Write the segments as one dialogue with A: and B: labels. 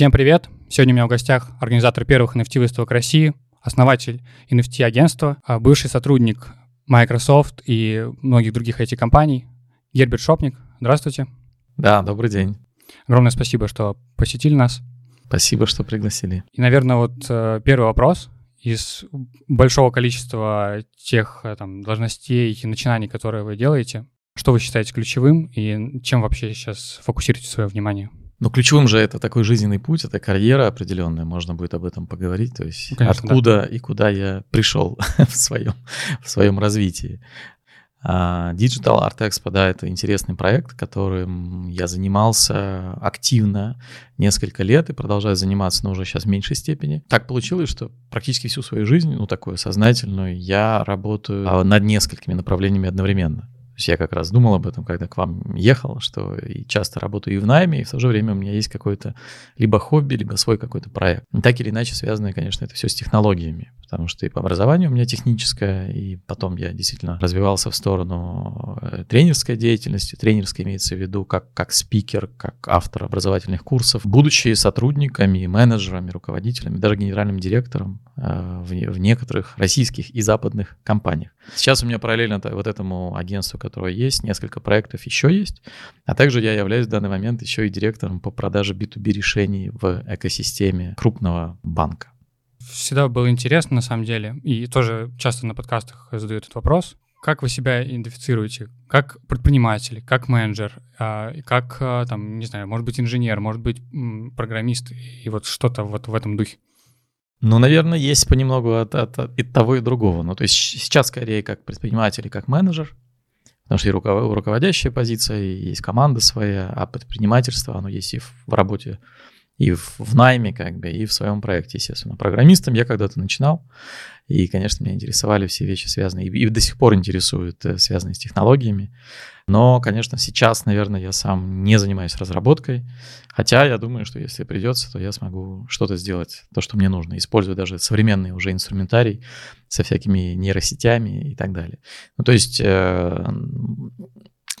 A: Всем привет! Сегодня у меня в гостях организатор первых NFT-выставок России, основатель NFT-агентства, а бывший сотрудник Microsoft и многих других IT-компаний Герберт Шопник. Здравствуйте.
B: Да, добрый день.
A: Огромное спасибо, что посетили нас.
B: Спасибо, что пригласили.
A: И, наверное, вот э, первый вопрос из большого количества тех э, там, должностей и начинаний, которые вы делаете. Что вы считаете ключевым и чем вообще сейчас фокусируете свое внимание?
B: Но ключевым же это такой жизненный путь, это карьера определенная, можно будет об этом поговорить, то есть ну, Конечно, откуда да. и куда я пришел в своем, в своем развитии. А, Digital Art Expo, да, это интересный проект, которым я занимался активно несколько лет и продолжаю заниматься, но уже сейчас в меньшей степени. Так получилось, что практически всю свою жизнь, ну, такую сознательную, я работаю а, над несколькими направлениями одновременно есть я как раз думал об этом, когда к вам ехал, что и часто работаю и в найме, и в то же время у меня есть какое-то либо хобби, либо свой какой-то проект. Так или иначе связано, конечно, это все с технологиями, потому что и по образованию у меня техническое, и потом я действительно развивался в сторону э, тренерской деятельности. Тренерской имеется в виду как, как спикер, как автор образовательных курсов. Будучи сотрудниками, менеджерами, руководителями, даже генеральным директором э, в, в некоторых российских и западных компаниях. Сейчас у меня параллельно вот этому агентству, которое есть, несколько проектов еще есть, а также я являюсь в данный момент еще и директором по продаже B2B решений в экосистеме крупного банка.
A: Всегда было интересно, на самом деле, и тоже часто на подкастах задают этот вопрос. Как вы себя идентифицируете? Как предприниматель, как менеджер, а, как, а, там, не знаю, может быть, инженер, может быть, программист, и вот что-то вот в этом духе?
B: Ну, наверное, есть понемногу от, от, от и того, и другого. Ну, то есть сейчас скорее как предприниматель и как менеджер, потому что и руководящая позиция, и есть команда своя, а предпринимательство, оно есть и в, в работе и в, в найме, как бы, и в своем проекте, естественно. Программистом я когда-то начинал, и, конечно, меня интересовали все вещи, связанные, и, и до сих пор интересуют, э, связанные с технологиями. Но, конечно, сейчас, наверное, я сам не занимаюсь разработкой, хотя я думаю, что если придется, то я смогу что-то сделать, то, что мне нужно, используя даже современный уже инструментарий со всякими нейросетями и так далее. Ну, то есть э,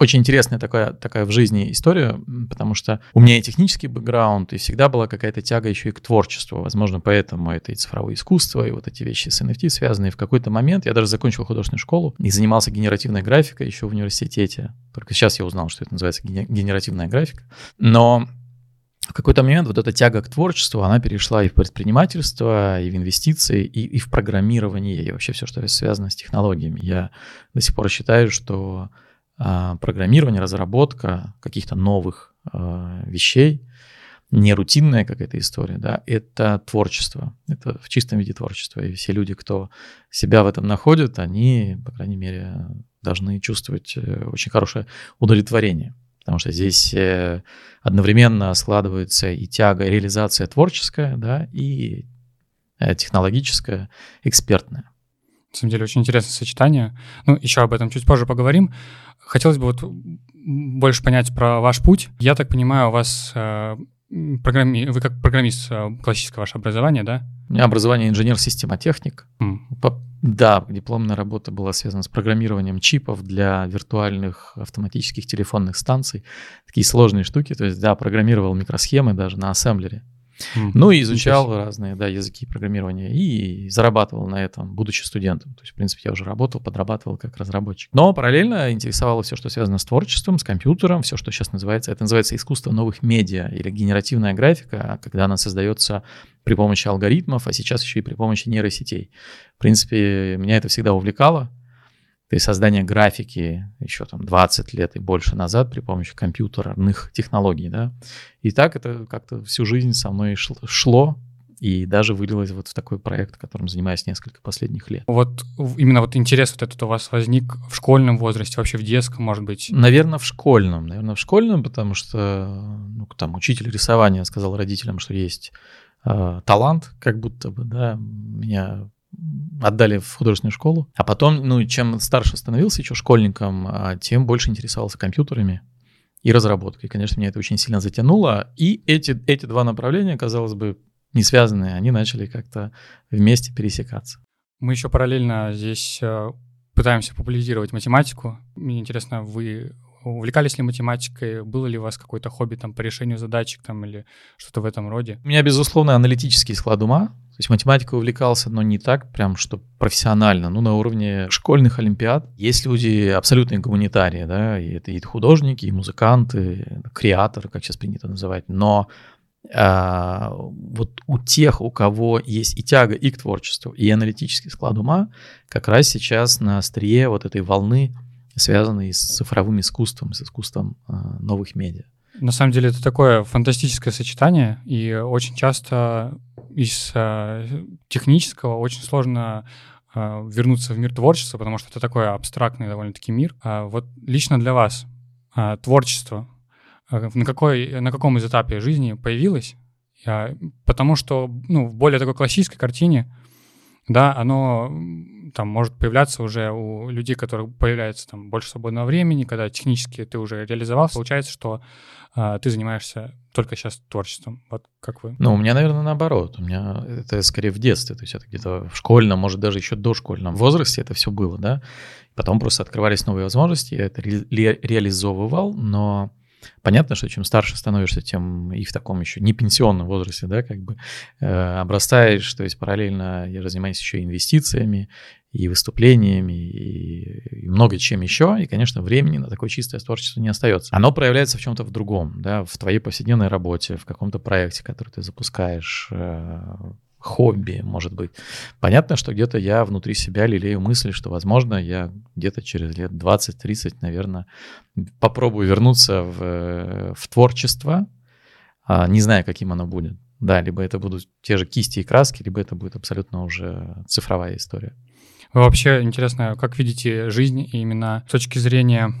B: очень интересная такая, такая в жизни история, потому что у меня и технический бэкграунд, и всегда была какая-то тяга еще и к творчеству. Возможно, поэтому это и цифровое искусство, и вот эти вещи с NFT связаны. в какой-то момент я даже закончил художественную школу и занимался генеративной графикой еще в университете. Только сейчас я узнал, что это называется генеративная графика. Но в какой-то момент вот эта тяга к творчеству, она перешла и в предпринимательство, и в инвестиции, и, и в программирование, и вообще все, что связано с технологиями. Я до сих пор считаю, что программирование, разработка каких-то новых а, вещей, не рутинная какая-то история, да, это творчество, это в чистом виде творчество. И все люди, кто себя в этом находят, они, по крайней мере, должны чувствовать э, очень хорошее удовлетворение. Потому что здесь э, одновременно складывается и тяга, и реализация творческая, да, и э, технологическая, экспертная.
A: На самом деле очень интересное сочетание. Ну, еще об этом чуть позже поговорим. Хотелось бы вот больше понять про ваш путь. Я так понимаю, у вас э, программи... вы как программист э, классическое ваше образование, да?
B: У меня образование инженер-системотехник. Mm. По... Да, дипломная работа была связана с программированием чипов для виртуальных автоматических телефонных станций. Такие сложные штуки. То есть, да, программировал микросхемы даже на ассемблере. Mm-hmm. Ну и изучал Интересно. разные да, языки программирования и зарабатывал на этом, будучи студентом. То есть, в принципе, я уже работал, подрабатывал как разработчик. Но параллельно интересовало все, что связано с творчеством, с компьютером, все, что сейчас называется, это называется искусство новых медиа или генеративная графика, когда она создается при помощи алгоритмов, а сейчас еще и при помощи нейросетей. В принципе, меня это всегда увлекало. То есть создание графики еще там 20 лет и больше назад при помощи компьютерных технологий, да. И так это как-то всю жизнь со мной шло, и даже вылилось вот в такой проект, которым занимаюсь несколько последних лет.
A: Вот именно вот интерес вот этот у вас возник в школьном возрасте, вообще в детском, может быть?
B: Наверное, в школьном. Наверное, в школьном, потому что ну, там учитель рисования сказал родителям, что есть э, талант, как будто бы, да, меня отдали в художественную школу. А потом, ну, чем старше становился еще школьником, а, тем больше интересовался компьютерами и разработкой. Конечно, меня это очень сильно затянуло. И эти, эти два направления, казалось бы, не связанные, они начали как-то вместе пересекаться.
A: Мы еще параллельно здесь э, пытаемся популяризировать математику. Мне интересно, вы увлекались ли математикой, было ли у вас какое-то хобби там по решению задачек там или что-то в этом роде?
B: У меня, безусловно, аналитический склад ума. То есть математикой увлекался, но не так прям, что профессионально, ну, на уровне школьных олимпиад. Есть люди абсолютные гуманитарии, да, и это и художники, и музыканты, креаторы, как сейчас принято называть, но а, вот у тех, у кого есть и тяга и к творчеству, и аналитический склад ума, как раз сейчас на острие вот этой волны, связанной с цифровым искусством, с искусством а, новых медиа.
A: На самом деле это такое фантастическое сочетание, и очень часто из а, технического очень сложно вернуться в мир творчества, потому что это такой абстрактный довольно-таки мир. Вот лично для вас творчество а на, какой, на каком из этапе жизни появилась, потому что ну, в более такой классической картине, да, оно там может появляться уже у людей, которых появляется там больше свободного времени, когда технически ты уже реализовался, получается, что а, ты занимаешься только сейчас творчеством. Вот как вы?
B: Ну, у меня, наверное, наоборот. У меня это скорее в детстве, то есть это где-то в школьном, может, даже еще дошкольном возрасте это все было, да. Потом просто открывались новые возможности, я это ре- реализовывал, но Понятно, что чем старше становишься, тем и в таком еще не пенсионном возрасте, да, как бы э, обрастаешь, то есть параллельно я занимаюсь еще инвестициями, и выступлениями, и, и много чем еще, и, конечно, времени на такое чистое творчество не остается. Оно проявляется в чем-то в другом, да, в твоей повседневной работе, в каком-то проекте, который ты запускаешь, э, хобби, может быть. Понятно, что где-то я внутри себя лелею мысли, что, возможно, я где-то через лет 20-30, наверное, попробую вернуться в, в творчество, а, не зная, каким оно будет. Да, либо это будут те же кисти и краски, либо это будет абсолютно уже цифровая история.
A: Вы вообще, интересно, как видите жизнь именно с точки зрения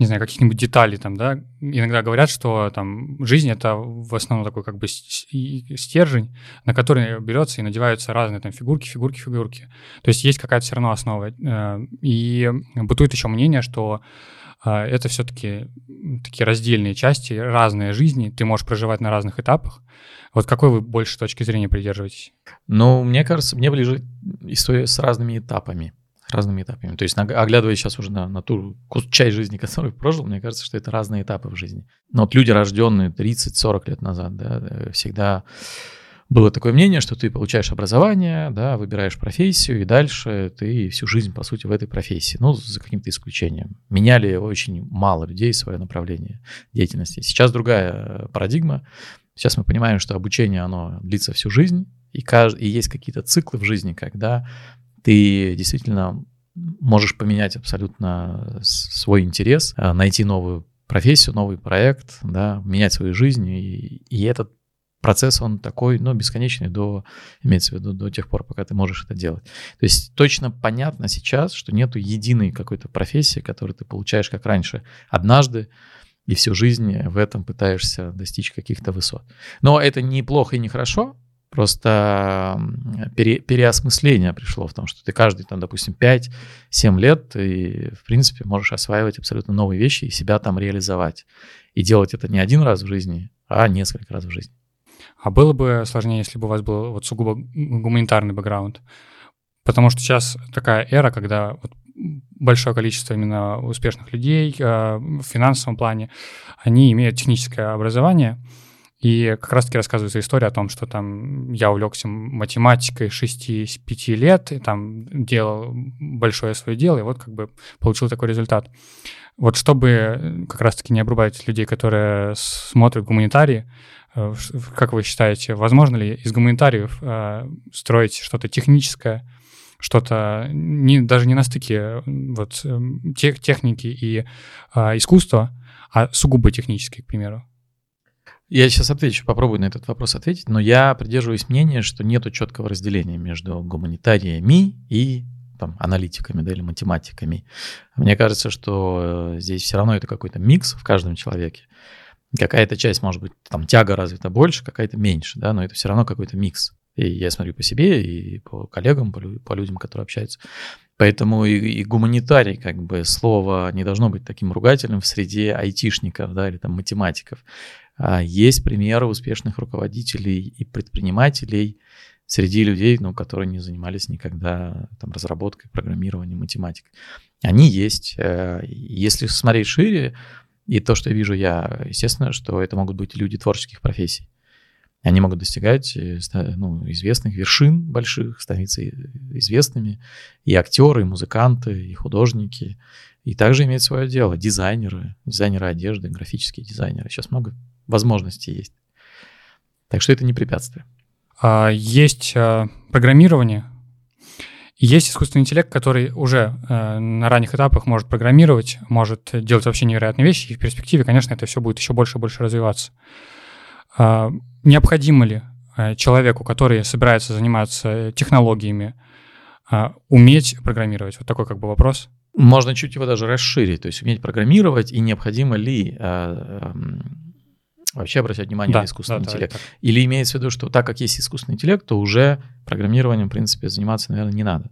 A: не знаю, каких-нибудь деталей там, да, иногда говорят, что там жизнь — это в основном такой как бы стержень, на который берется и надеваются разные там фигурки, фигурки, фигурки. То есть есть какая-то все равно основа. Э, и бытует еще мнение, что э, это все-таки такие раздельные части, разные жизни, ты можешь проживать на разных этапах. Вот какой вы больше точки зрения придерживаетесь?
B: Ну, мне кажется, мне ближе история с разными этапами разными этапами. То есть, оглядываясь сейчас уже на, на ту часть жизни, которую прожил, мне кажется, что это разные этапы в жизни. Но вот люди, рожденные 30-40 лет назад, да, э, всегда было такое мнение, что ты получаешь образование, да, выбираешь профессию, и дальше ты всю жизнь, по сути, в этой профессии. Ну, за каким-то исключением. Меняли очень мало людей свое направление деятельности. Сейчас другая э, парадигма. Сейчас мы понимаем, что обучение, оно длится всю жизнь, и, кажд... и есть какие-то циклы в жизни, когда ты действительно можешь поменять абсолютно свой интерес, а, найти новую профессию, новый проект, да, менять свою жизнь. И, и этот процесс, он такой, ну, бесконечный до, имеется в виду, до тех пор, пока ты можешь это делать. То есть точно понятно сейчас, что нету единой какой-то профессии, которую ты получаешь как раньше однажды, и всю жизнь в этом пытаешься достичь каких-то высот. Но это не плохо и не хорошо, Просто пере, переосмысление пришло в том, что ты каждый, там, допустим, 5-7 лет, и, в принципе, можешь осваивать абсолютно новые вещи и себя там реализовать. И делать это не один раз в жизни, а несколько раз в жизни.
A: А было бы сложнее, если бы у вас был вот сугубо гуманитарный бэкграунд? Потому что сейчас такая эра, когда вот большое количество именно успешных людей э, в финансовом плане, они имеют техническое образование, и как раз-таки рассказывается история о том, что там я увлекся математикой 6-5 лет, и там делал большое свое дело, и вот как бы получил такой результат. Вот чтобы как раз-таки не обрубать людей, которые смотрят гуманитарии, э, как вы считаете, возможно ли из гуманитариев э, строить что-то техническое, что-то не, даже не на стыке вот, эм, тех, техники и э, искусства, а сугубо технически, к примеру?
B: Я сейчас отвечу, попробую на этот вопрос ответить, но я придерживаюсь мнения, что нет четкого разделения между гуманитариями и там, аналитиками да, или математиками. Мне кажется, что э, здесь все равно это какой-то микс в каждом человеке. Какая-то часть, может быть, там тяга развита больше, какая-то меньше, да, но это все равно какой-то микс. И я смотрю по себе и по коллегам, по, по людям, которые общаются. Поэтому и, и гуманитарий, как бы, слово не должно быть таким ругательным в среде айтишников, да, или там математиков. А есть примеры успешных руководителей и предпринимателей среди людей, ну, которые не занимались никогда там, разработкой, программированием, математикой. Они есть. Э, если смотреть шире, и то, что я вижу я, естественно, что это могут быть люди творческих профессий. Они могут достигать э, ну, известных вершин больших, становиться известными. И актеры, и музыканты, и художники. И также иметь свое дело. Дизайнеры, дизайнеры одежды, графические дизайнеры. Сейчас много возможностей есть. Так что это не препятствие.
A: А, есть а, программирование, есть искусственный интеллект, который уже э, на ранних этапах может программировать, может делать вообще невероятные вещи, и в перспективе, конечно, это все будет еще больше и больше развиваться. А, необходимо ли э, человеку, который собирается заниматься технологиями, а, уметь программировать? Вот такой как бы вопрос.
B: Можно чуть его даже расширить, то есть уметь программировать, и необходимо ли а, вообще обращать внимание да, на искусственный да, интеллект. Да, Или имеется в виду, что так как есть искусственный интеллект, то уже программированием, в принципе, заниматься, наверное, не надо.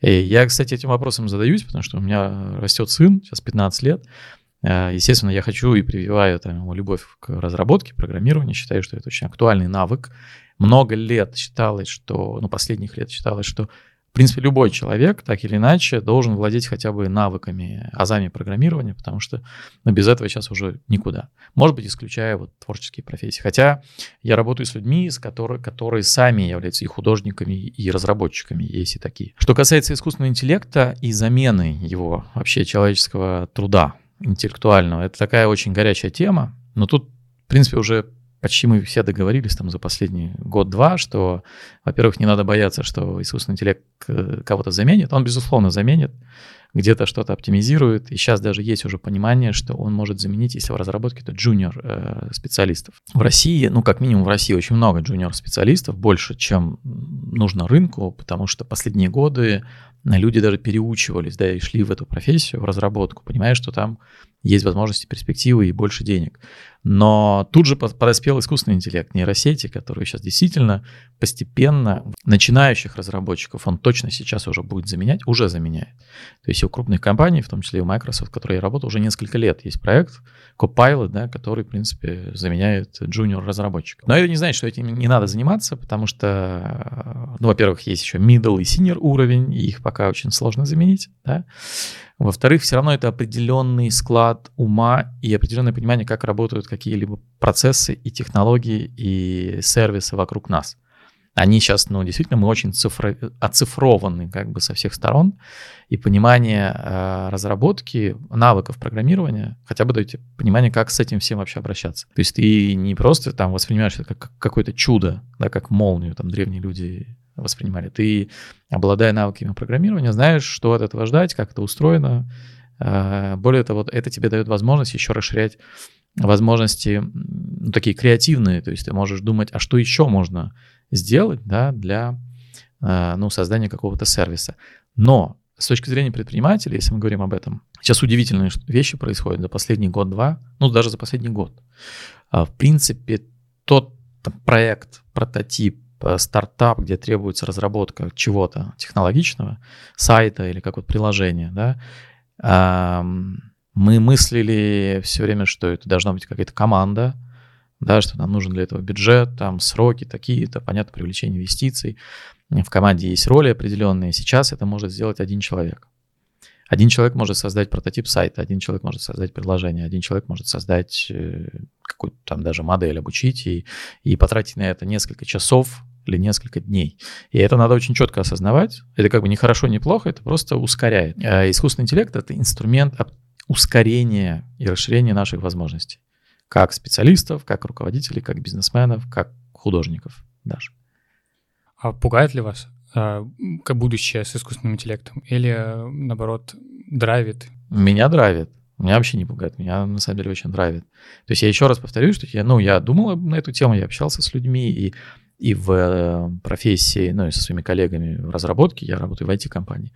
B: И я, кстати, этим вопросом задаюсь, потому что у меня растет сын, сейчас 15 лет, Э, естественно, я хочу и прививаю там, ему любовь к разработке, программированию. Считаю, что это очень актуальный навык. Много лет считалось, что, ну, последних лет считалось, что в принципе, любой человек, так или иначе, должен владеть хотя бы навыками, азами программирования, потому что ну, без этого сейчас уже никуда. Может быть, исключая вот творческие профессии. Хотя я работаю с людьми, с которых, которые сами являются и художниками, и разработчиками, есть и такие. Что касается искусственного интеллекта и замены его вообще человеческого труда, интеллектуального. Это такая очень горячая тема, но тут, в принципе, уже почти мы все договорились там за последний год-два, что, во-первых, не надо бояться, что искусственный интеллект э, кого-то заменит. Он, безусловно, заменит, где-то что-то оптимизирует. И сейчас даже есть уже понимание, что он может заменить, если в разработке, то джуниор э, специалистов. В России, ну, как минимум в России очень много джуниор специалистов, больше, чем нужно рынку, потому что последние годы люди даже переучивались, да, и шли в эту профессию, в разработку, понимая, что там есть возможности, перспективы и больше денег. Но тут же подоспел искусственный интеллект, нейросети, которые сейчас действительно постепенно начинающих разработчиков, он точно сейчас уже будет заменять, уже заменяет. То есть у крупных компаний, в том числе и у Microsoft, в которой я работаю, уже несколько лет есть проект Copilot, да, который, в принципе, заменяет junior разработчиков. Но это не значит, что этим не надо заниматься, потому что, ну, во-первых, есть еще middle и senior уровень, и их пока очень сложно заменить, да. Во-вторых, все равно это определенный склад ума и определенное понимание, как работают какие-либо процессы и технологии и сервисы вокруг нас. Они сейчас, ну, действительно, мы очень цифро... оцифрованы как бы со всех сторон, и понимание э, разработки, навыков программирования, хотя бы даете понимание, как с этим всем вообще обращаться. То есть ты не просто там воспринимаешь это как какое-то чудо, да, как молнию, там древние люди воспринимали. Ты, обладая навыками программирования, знаешь, что от этого ждать, как это устроено. А, более того, это тебе дает возможность еще расширять возможности ну, такие креативные, то есть ты можешь думать, а что еще можно сделать да, для а, ну, создания какого-то сервиса. Но с точки зрения предпринимателя, если мы говорим об этом, сейчас удивительные вещи происходят за последний год-два, ну даже за последний год. А, в принципе, тот проект, прототип, стартап, где требуется разработка чего-то технологичного, сайта или как вот приложения, да, мы мыслили все время, что это должна быть какая-то команда, да, что нам нужен для этого бюджет, там сроки такие-то, понятно, привлечение инвестиций. В команде есть роли определенные. Сейчас это может сделать один человек. Один человек может создать прототип сайта, один человек может создать приложение, один человек может создать э, какую-то там даже модель, обучить и, и потратить на это несколько часов или несколько дней. И это надо очень четко осознавать. Это как бы не хорошо, не плохо, это просто ускоряет. А искусственный интеллект — это инструмент ускорения и расширения наших возможностей. Как специалистов, как руководителей, как бизнесменов, как художников даже.
A: А пугает ли вас э, будущее с искусственным интеллектом? Или, наоборот, драйвит?
B: Меня драйвит. Меня вообще не пугает, меня на самом деле очень драйвит. То есть я еще раз повторю, что я, ну, я думал на эту тему, я общался с людьми, и и в э, профессии, ну и со своими коллегами в разработке, я работаю в IT-компании,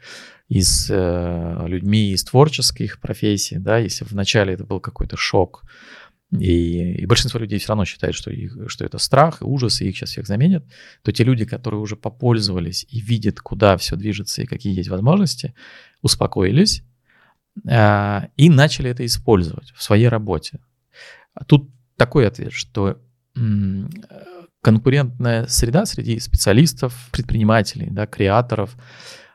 B: и с э, людьми из творческих профессий, да, если вначале это был какой-то шок, и, и большинство людей все равно считают, что, их, что это страх ужас, и их сейчас всех заменят, то те люди, которые уже попользовались и видят, куда все движется и какие есть возможности, успокоились э, и начали это использовать в своей работе. А тут такой ответ, что конкурентная среда среди специалистов, предпринимателей, да, креаторов,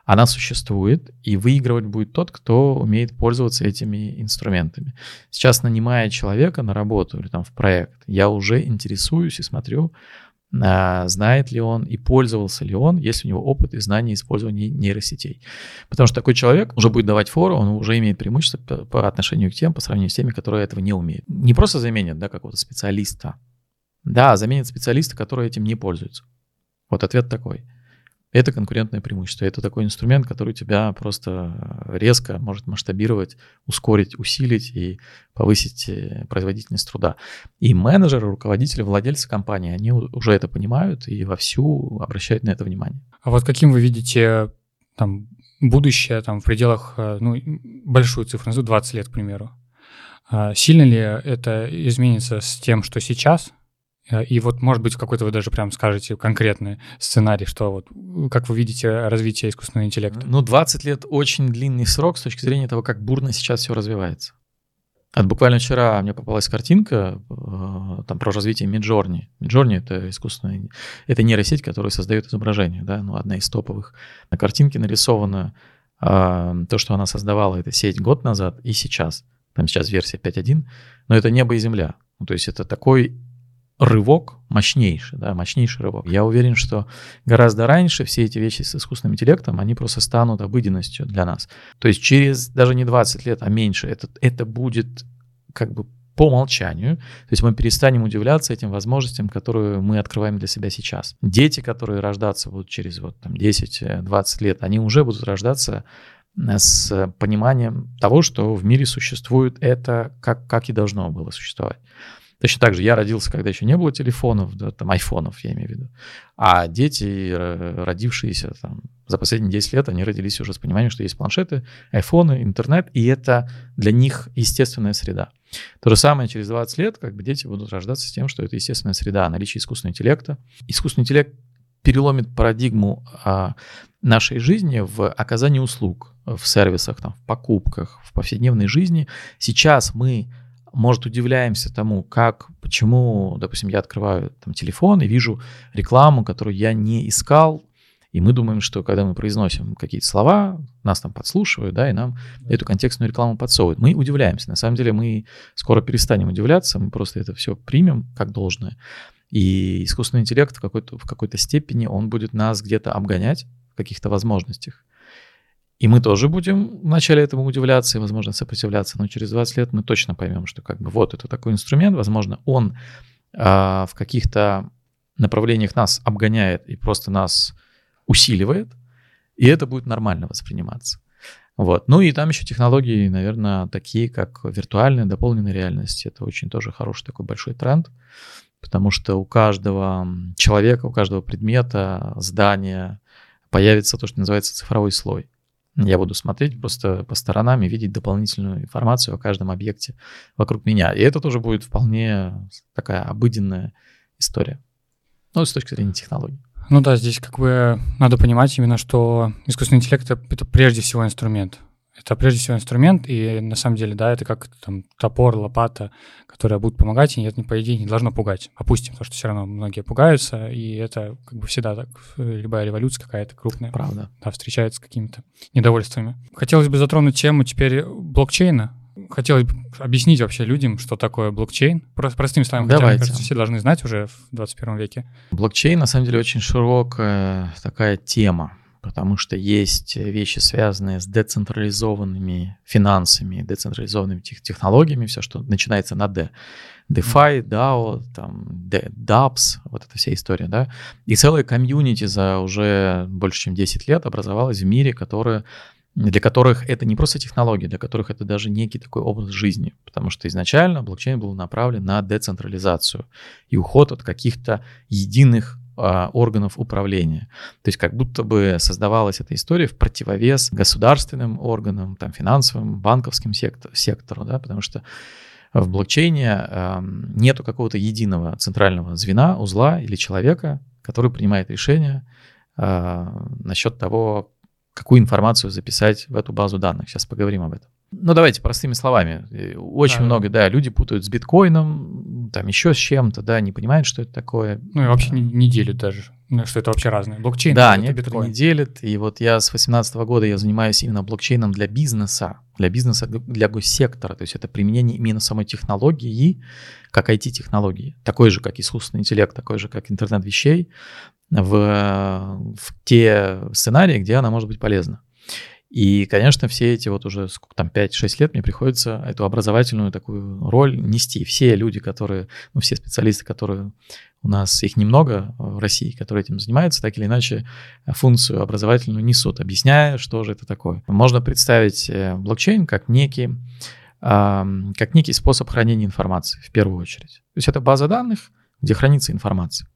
B: она существует, и выигрывать будет тот, кто умеет пользоваться этими инструментами. Сейчас, нанимая человека на работу или там в проект, я уже интересуюсь и смотрю, а, знает ли он и пользовался ли он, если у него опыт и знания использования нейросетей. Потому что такой человек уже будет давать фору, он уже имеет преимущество по отношению к тем, по сравнению с теми, которые этого не умеют. Не просто заменят да, какого-то специалиста, да, заменят специалиста, который этим не пользуется. Вот ответ такой. Это конкурентное преимущество. Это такой инструмент, который тебя просто резко может масштабировать, ускорить, усилить и повысить э, производительность труда. И менеджеры, руководители, владельцы компании, они уже это понимают и вовсю обращают на это внимание.
A: А вот каким вы видите там будущее там в пределах, э, ну, большую цифру, назову 20 лет, к примеру? А сильно ли это изменится с тем, что сейчас, Э, и вот, может быть, какой-то вы даже прям скажете конкретный сценарий, что вот, как вы видите развитие искусственного интеллекта?
B: Ну, 20 лет очень длинный срок с точки зрения того, как бурно сейчас все развивается. От буквально вчера мне попалась картинка э, там про развитие Midjourney. Midjourney — это искусственная, это нейросеть, которая создает изображение, да, ну, одна из топовых. На картинке нарисовано э, то, что она создавала, эта сеть год назад и сейчас. Там сейчас версия 5.1, но это небо и земля. Ну, то есть это такой рывок мощнейший, да, мощнейший рывок. Я уверен, что гораздо раньше все эти вещи с искусственным интеллектом, они просто станут обыденностью для нас. То есть через даже не 20 лет, а меньше, это, это будет как бы по умолчанию. То есть мы перестанем удивляться этим возможностям, которые мы открываем для себя сейчас. Дети, которые рождаться будут через вот, там, 10-20 лет, они уже будут рождаться э, с пониманием того, что в мире существует это, как, как и должно было существовать. Точно так же я родился, когда еще не было телефонов, да, там айфонов, я имею в виду. А дети, родившиеся там, за последние 10 лет, они родились уже с пониманием, что есть планшеты, айфоны, интернет, и это для них естественная среда. То же самое через 20 лет, как бы дети будут рождаться с тем, что это естественная среда, наличие искусственного интеллекта. Искусственный интеллект переломит парадигму а, нашей жизни в оказании услуг, в сервисах, там, в покупках, в повседневной жизни. Сейчас мы может, удивляемся тому, как, почему, допустим, я открываю там телефон и вижу рекламу, которую я не искал, и мы думаем, что когда мы произносим какие-то слова, нас там подслушивают, да, и нам эту контекстную рекламу подсовывают. Мы удивляемся. На самом деле мы скоро перестанем удивляться, мы просто это все примем как должное. И искусственный интеллект в какой-то, в какой-то степени, он будет нас где-то обгонять в каких-то возможностях. И мы тоже будем вначале этому удивляться и, возможно, сопротивляться, но через 20 лет мы точно поймем, что как бы вот это такой инструмент, возможно, он а, в каких-то направлениях нас обгоняет и просто нас усиливает, и это будет нормально восприниматься. Вот. Ну и там еще технологии, наверное, такие, как виртуальная, дополненная реальность. Это очень тоже хороший такой большой тренд, потому что у каждого человека, у каждого предмета, здания появится то, что называется цифровой слой. Я буду смотреть просто по сторонам и видеть дополнительную информацию о каждом объекте вокруг меня. И это тоже будет вполне такая обыденная история. Ну, с точки зрения технологий.
A: Ну да, здесь как бы надо понимать именно, что искусственный интеллект это, прежде всего инструмент. Это прежде всего инструмент, и на самом деле, да, это как там топор, лопата, которая будет помогать, и это, по идее, не должно пугать. Опустим, потому что все равно многие пугаются, и это как бы всегда так, любая революция какая-то крупная.
B: Правда.
A: Да, встречается с какими-то недовольствами. Хотелось бы затронуть тему теперь блокчейна. Хотелось бы объяснить вообще людям, что такое блокчейн. Просто простыми словами, Давайте. хотя, мне кажется, все должны знать уже в 21 веке.
B: Блокчейн, на самом деле, очень широкая такая тема потому что есть вещи, связанные с децентрализованными финансами, децентрализованными технологиями, все, что начинается на D. DeFi, DAO, там, DApps, вот эта вся история, да. И целая комьюнити за уже больше, чем 10 лет образовалась в мире, которая для которых это не просто технология, для которых это даже некий такой образ жизни, потому что изначально блокчейн был направлен на децентрализацию и уход от каких-то единых а, органов управления. То есть как будто бы создавалась эта история в противовес государственным органам, там, финансовым, банковским сектор, сектору, да, потому что в блокчейне э, нету какого-то единого центрального звена, узла или человека, который принимает решение э, насчет того, какую информацию записать в эту базу данных. Сейчас поговорим об этом. Ну, давайте простыми словами. Э, очень
A: Да.
B: много, да, люди путают с биткоином, там еще с чем-то, да, не понимают, что это такое.
A: Ну и вообще не, не делят даже, ну, что это вообще разное. Блокчейн
B: да,
A: это биткоин.
B: не делят. И вот я с 2018 года я занимаюсь именно блокчейном для бизнеса, для бизнеса, для госсектора. То есть это применение именно самой технологии, как IT-технологии. Такой же, как искусственный интеллект, такой же, как интернет вещей, в, в те сценарии, где она может быть полезна. И, конечно, все эти вот уже сколько там 5-6 лет мне приходится эту образовательную такую роль нести. Все люди, которые, ну, все специалисты, которые у нас, их немного в России, которые этим занимаются, так или иначе функцию образовательную несут, объясняя, что же это такое. Можно представить э, блокчейн как некий, как некий способ хранения информации в первую очередь. То есть это база данных, где хранится информация.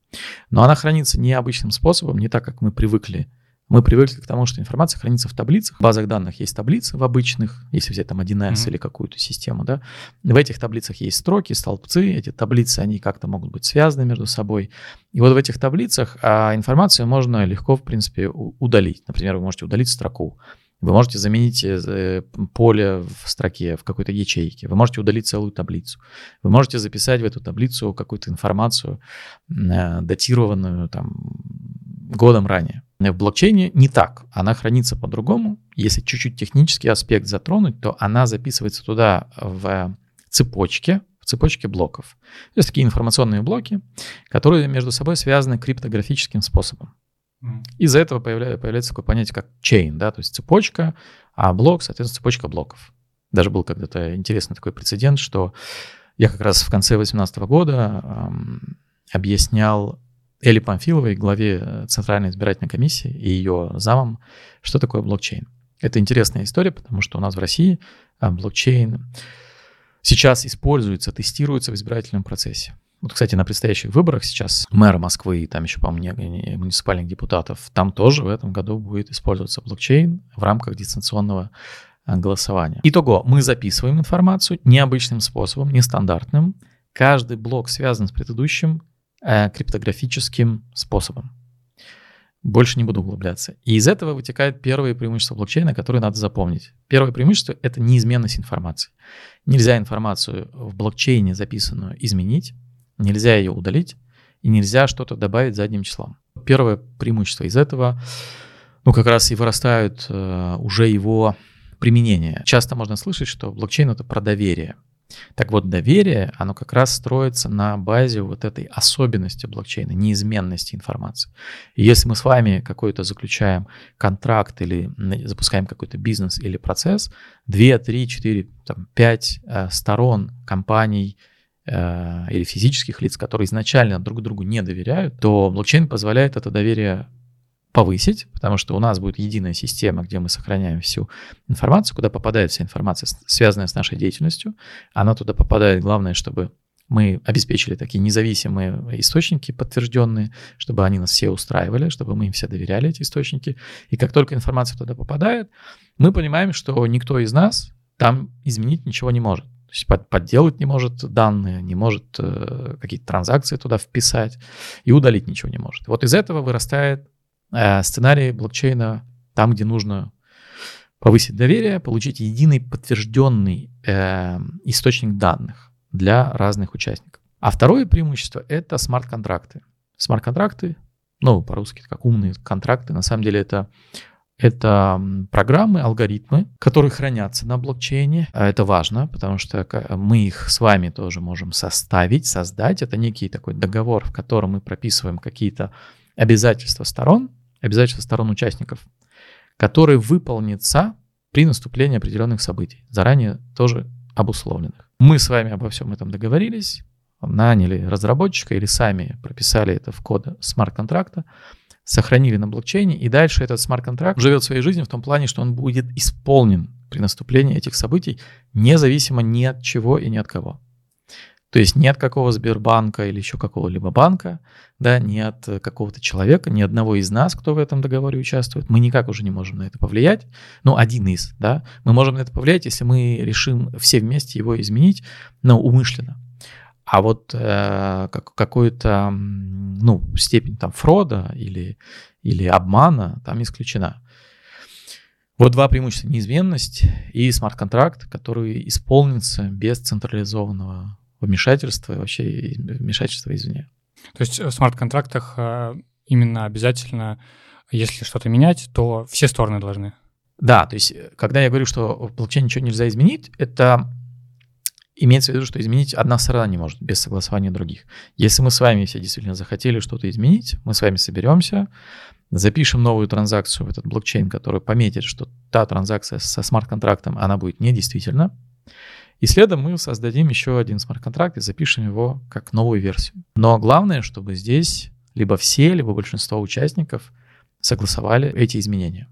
B: Но она хранится не обычным способом, не так, как мы привыкли мы привыкли к тому, что информация хранится в таблицах. В базах данных есть таблицы в обычных, если взять там 1С
A: Мгм.
B: или какую-то систему, да. В этих таблицах есть строки, столбцы. Эти таблицы, они как-то могут быть связаны между собой. И вот в этих таблицах а, информацию можно легко, в принципе, удалить. Например, вы можете удалить строку. Вы можете заменить э, поле в строке, в какой-то ячейке. Вы можете удалить целую таблицу. Вы можете записать в эту таблицу какую-то информацию, э, датированную там годом ранее. В блокчейне не так. Она хранится по-другому. Если чуть-чуть технический аспект затронуть, то она записывается туда в цепочке, в цепочке блоков. То есть такие информационные блоки, которые между собой связаны криптографическим способом. Из-за этого появля- появляется такое понятие, как chain, да, то есть цепочка, а блок, соответственно, цепочка блоков. Даже был когда-то интересный такой прецедент, что я как раз в конце 2018 года эм, объяснял Эли Памфиловой, главе э, Центральной избирательной комиссии и ее замам, что такое блокчейн. Это интересная история, потому что у нас в России а, блокчейн сейчас используется, тестируется в избирательном процессе. Вот, кстати, на предстоящих выборах сейчас мэра Москвы и там еще, по-моему, муниципальных депутатов, там тоже в этом году будет использоваться блокчейн в рамках дистанционного а, голосования. Итого, мы записываем информацию необычным способом, нестандартным. Каждый блок связан с предыдущим криптографическим способом. Больше не буду углубляться. И из этого вытекает первое преимущество блокчейна, которое надо запомнить. Первое преимущество – это неизменность информации. Нельзя информацию в блокчейне записанную изменить, нельзя ее удалить, и нельзя что-то добавить задним числом. Первое преимущество из этого, ну, как раз и вырастают э, уже его применения. Часто можно слышать, что блокчейн — это про доверие. Так вот, доверие, оно как раз строится на базе вот этой особенности блокчейна, неизменности информации. И если мы с вами какой-то заключаем контракт или запускаем какой-то бизнес или процесс, 2, 3, 4, там, 5 э, сторон компаний э, или физических лиц, которые изначально друг другу не доверяют, то блокчейн позволяет это доверие повысить, потому что у нас будет единая система, где мы сохраняем всю информацию, куда попадает вся информация, связанная с нашей деятельностью. Она туда попадает, главное, чтобы мы обеспечили такие независимые источники подтвержденные, чтобы они нас все устраивали, чтобы мы им все доверяли, эти источники. И как только информация туда попадает, мы понимаем, что никто из нас там изменить ничего не может. То есть под- подделать не может данные, не может э, какие-то транзакции туда вписать и удалить ничего не может. Вот из этого вырастает э, сценарий блокчейна там, где нужно повысить доверие, получить единый подтвержденный э, источник данных для разных участников. А второе преимущество – это смарт-контракты. Смарт-контракты, ну, по-русски как умные контракты, на самом деле это это программы, алгоритмы, которые хранятся на блокчейне. А Это важно, потому что мы их с вами тоже можем составить, создать. Это некий такой договор, в котором мы прописываем какие-то обязательства сторон, обязательства сторон участников, которые выполнятся при наступлении определенных событий, заранее тоже обусловленных. Мы с вами обо всем этом договорились, наняли разработчика или сами прописали это в код смарт-контракта, сохранили на блокчейне, и дальше этот смарт-контракт живет своей жизнью в том плане, что он будет исполнен при наступлении этих событий, независимо ни от чего и ни от кого. То есть ни от какого Сбербанка или еще какого-либо банка, да, э, какого-то человека, ни одного из нас, кто в этом договоре участвует. Мы никак уже не можем на это повлиять. Ну, один из, да. Мы можем на это повлиять, если мы решим все вместе его изменить, но умышленно. А вот э, как, какую-то, ну, степень там фрода или, или обмана там исключена. Вот два преимущества. Неизменность и смарт-контракт, который исполнится без централизованного вмешательства и вообще вмешательства извне.
A: То есть в смарт-контрактах э, именно обязательно, если что-то менять, то все стороны должны?
B: Да, то есть когда я говорю, что в блокчейне ничего нельзя изменить, это имеется в виду, что изменить одна сторона не может без согласования других. Если мы с вами все действительно захотели что-то изменить, мы с вами соберемся, запишем новую транзакцию в этот блокчейн, который пометит, что та транзакция со смарт-контрактом, она будет недействительна. И следом мы создадим еще один смарт-контракт и запишем его как новую версию. Но главное, чтобы здесь либо все, либо большинство участников согласовали эти изменения.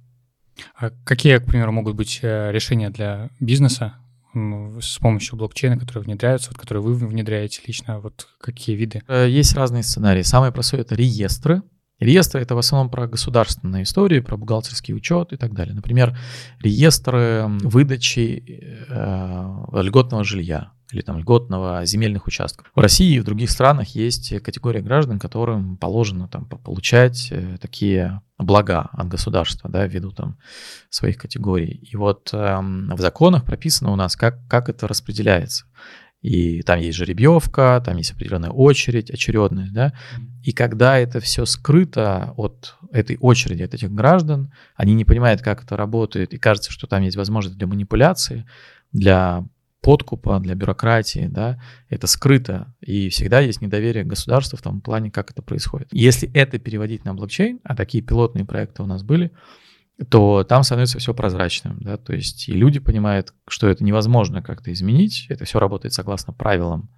A: А какие, к примеру, могут быть э, решения для бизнеса с помощью блокчейна, которые внедряются, вот, которые вы внедряете лично, вот какие виды?
B: Э, есть разные сценарии. Самый простой — это реестры. Реестры — это в основном про государственные истории, про бухгалтерский учет и так далее. Например, реестры выдачи э, льготного жилья или там льготного земельных участков. В России и в других странах есть категория граждан, которым положено там получать э, такие блага от государства, да, ввиду там своих категорий. И вот эм, в законах прописано у нас, как, как это распределяется. И там есть жеребьевка, там есть определенная очередь, очередность, да. И когда это все скрыто от этой очереди, от этих граждан, они не понимают, как это работает, и кажется, что там есть возможность для манипуляции, для подкупа, для бюрократии, да, это скрыто, и всегда есть недоверие к государству в том плане, как это происходит. Если это переводить на блокчейн, а такие пилотные проекты у нас были, то там становится все прозрачным, да, то есть и люди понимают, что это невозможно как-то изменить, это все работает согласно правилам.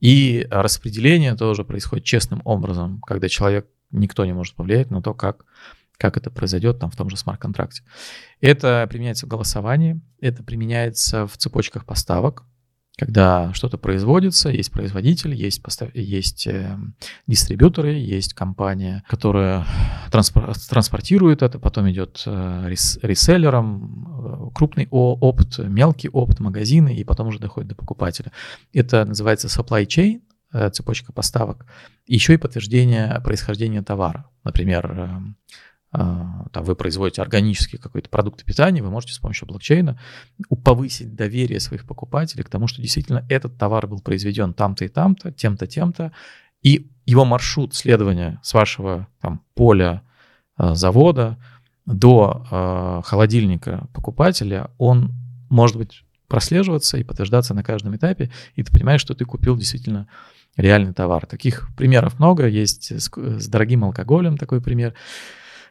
B: И распределение тоже происходит честным образом, когда человек, никто не может повлиять на то, как как это произойдет там в том же смарт-контракте. Это применяется в голосовании, это применяется в цепочках поставок, когда что-то производится, есть производитель, есть, постав... есть э, дистрибьюторы, есть компания, которая транспор... транспортирует это, потом идет э, рес... реселлером, э, крупный опыт, мелкий опыт, магазины, и потом уже доходит до покупателя. Это называется supply chain, э, цепочка поставок. Еще и подтверждение происхождения товара. Например, э, там вы производите органический какой-то продукт питания, вы можете с помощью блокчейна повысить доверие своих покупателей к тому, что действительно этот товар был произведен там-то и там-то, тем-то, тем-то, и его маршрут следования с вашего там, поля э, завода до э, холодильника покупателя, он может быть прослеживаться и подтверждаться на каждом этапе, и ты понимаешь, что ты купил действительно реальный товар. Таких примеров много, есть с, с дорогим алкоголем такой пример.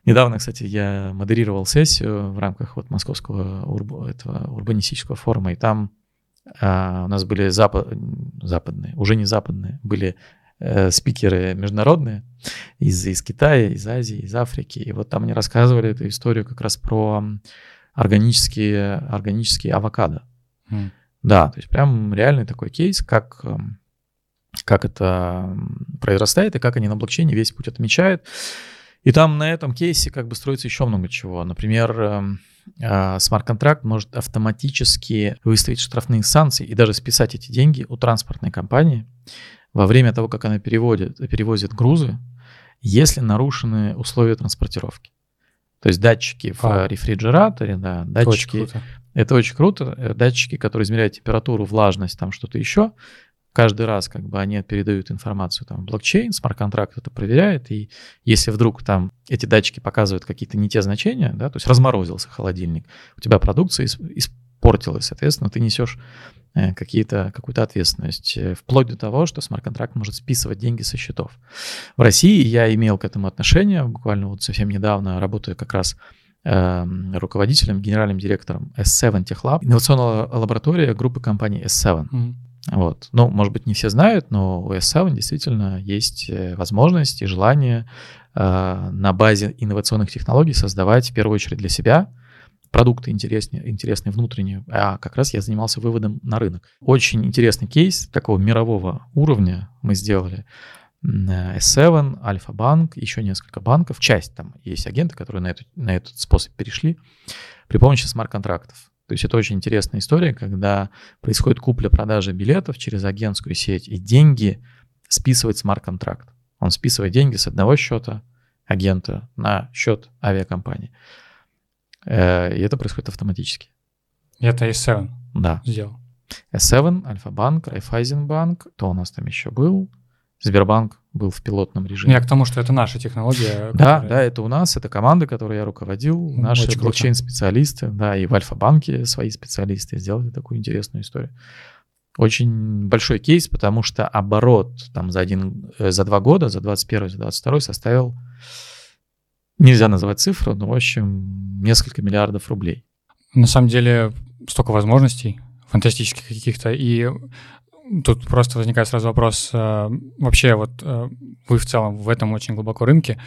B: Недавно, кстати, я модерировал сессию в рамках вот московского урб... этого урбанистического форума, и там а, у нас были запад... западные, уже не западные, были э, спикеры международные из, из Китая, из Азии, из Африки. И вот там они рассказывали эту историю как раз про органические, органические авокадо. Mm. Да, то есть прям реальный такой кейс, как, как это произрастает и как они на блокчейне весь путь отмечают. И там на этом кейсе как бы строится еще много чего. Например, эм, а, смарт-контракт может автоматически выставить штрафные санкции и даже списать эти деньги у транспортной компании во время того, как она переводит, перевозит грузы, если нарушены условия транспортировки. То есть датчики в а. рефрижераторе, да, датчики. Очень круто. Это очень круто. Э, датчики, которые измеряют температуру, влажность, там что-то еще, каждый раз как бы они передают информацию там блокчейн, смарт-контракт это проверяет, и если вдруг там эти датчики показывают какие-то не те значения, да, то есть разморозился холодильник, у тебя продукция испортилась, соответственно, ты несешь э, какие-то, какую-то ответственность, э, вплоть до того, что смарт-контракт может списывать деньги со счетов. В России я имел к этому отношение, буквально вот совсем недавно работаю как раз эм, руководителем, генеральным директором S7 Tech Lab, инновационная лаборатория группы компании S7. Mm-hmm. Вот. Ну, может быть, не все знают, но у S7 действительно есть э, возможность и желание э, на базе инновационных технологий создавать в первую очередь для себя продукты интересные, интересные внутренние, а как раз я занимался выводом на рынок. Очень интересный кейс такого мирового уровня мы сделали. S7, Альфа-банк, еще несколько банков. Часть там есть агенты, которые на, эту, на этот способ перешли при помощи смарт-контрактов. То есть это очень интересная история, когда происходит купля-продажа билетов через агентскую сеть, и деньги списывает смарт-контракт. Он списывает деньги с одного счета агента на счет авиакомпании. Э, и это происходит автоматически.
A: И это S7
B: Да.
A: сделал.
B: S7, Альфа-банк, Райфайзенбанк, кто у нас там еще был? Сбербанк был в пилотном режиме.
A: Я к тому, что это наша технология.
B: Да,
A: которая-
B: да, это у нас, это команда, которой я руководил,
A: Ну,
B: наши блокчейн-специалисты, да, и в Альфа-банке свои специалисты сделали такую интересную историю. Очень большой кейс, потому что оборот там за, один, э, за два года, за 21 за 22 составил, нельзя называть цифру, но, в общем, несколько миллиардов рублей.
A: На самом деле столько возможностей фантастических каких-то. И тут просто возникает сразу вопрос, э, вообще вот э, вы в целом в этом очень глубоко рынке,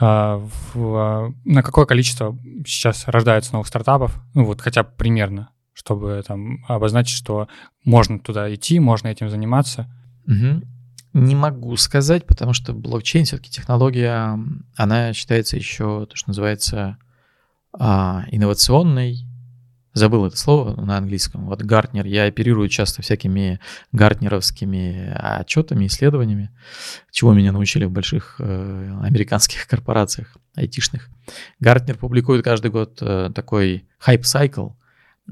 A: э, на какое количество сейчас рождается новых стартапов, ну вот хотя бы примерно, чтобы там обозначить, что можно туда идти, можно этим заниматься.
B: Мгм. Не могу сказать, потому что блокчейн все-таки технология, она считается еще, то, что называется, а, инновационной. Забыл это слово на английском. Вот Гартнер. Я оперирую часто всякими гартнеровскими отчетами, исследованиями, чего меня научили в больших э, американских корпорациях айтишных. Гартнер публикует каждый год э, такой хайп-сайкл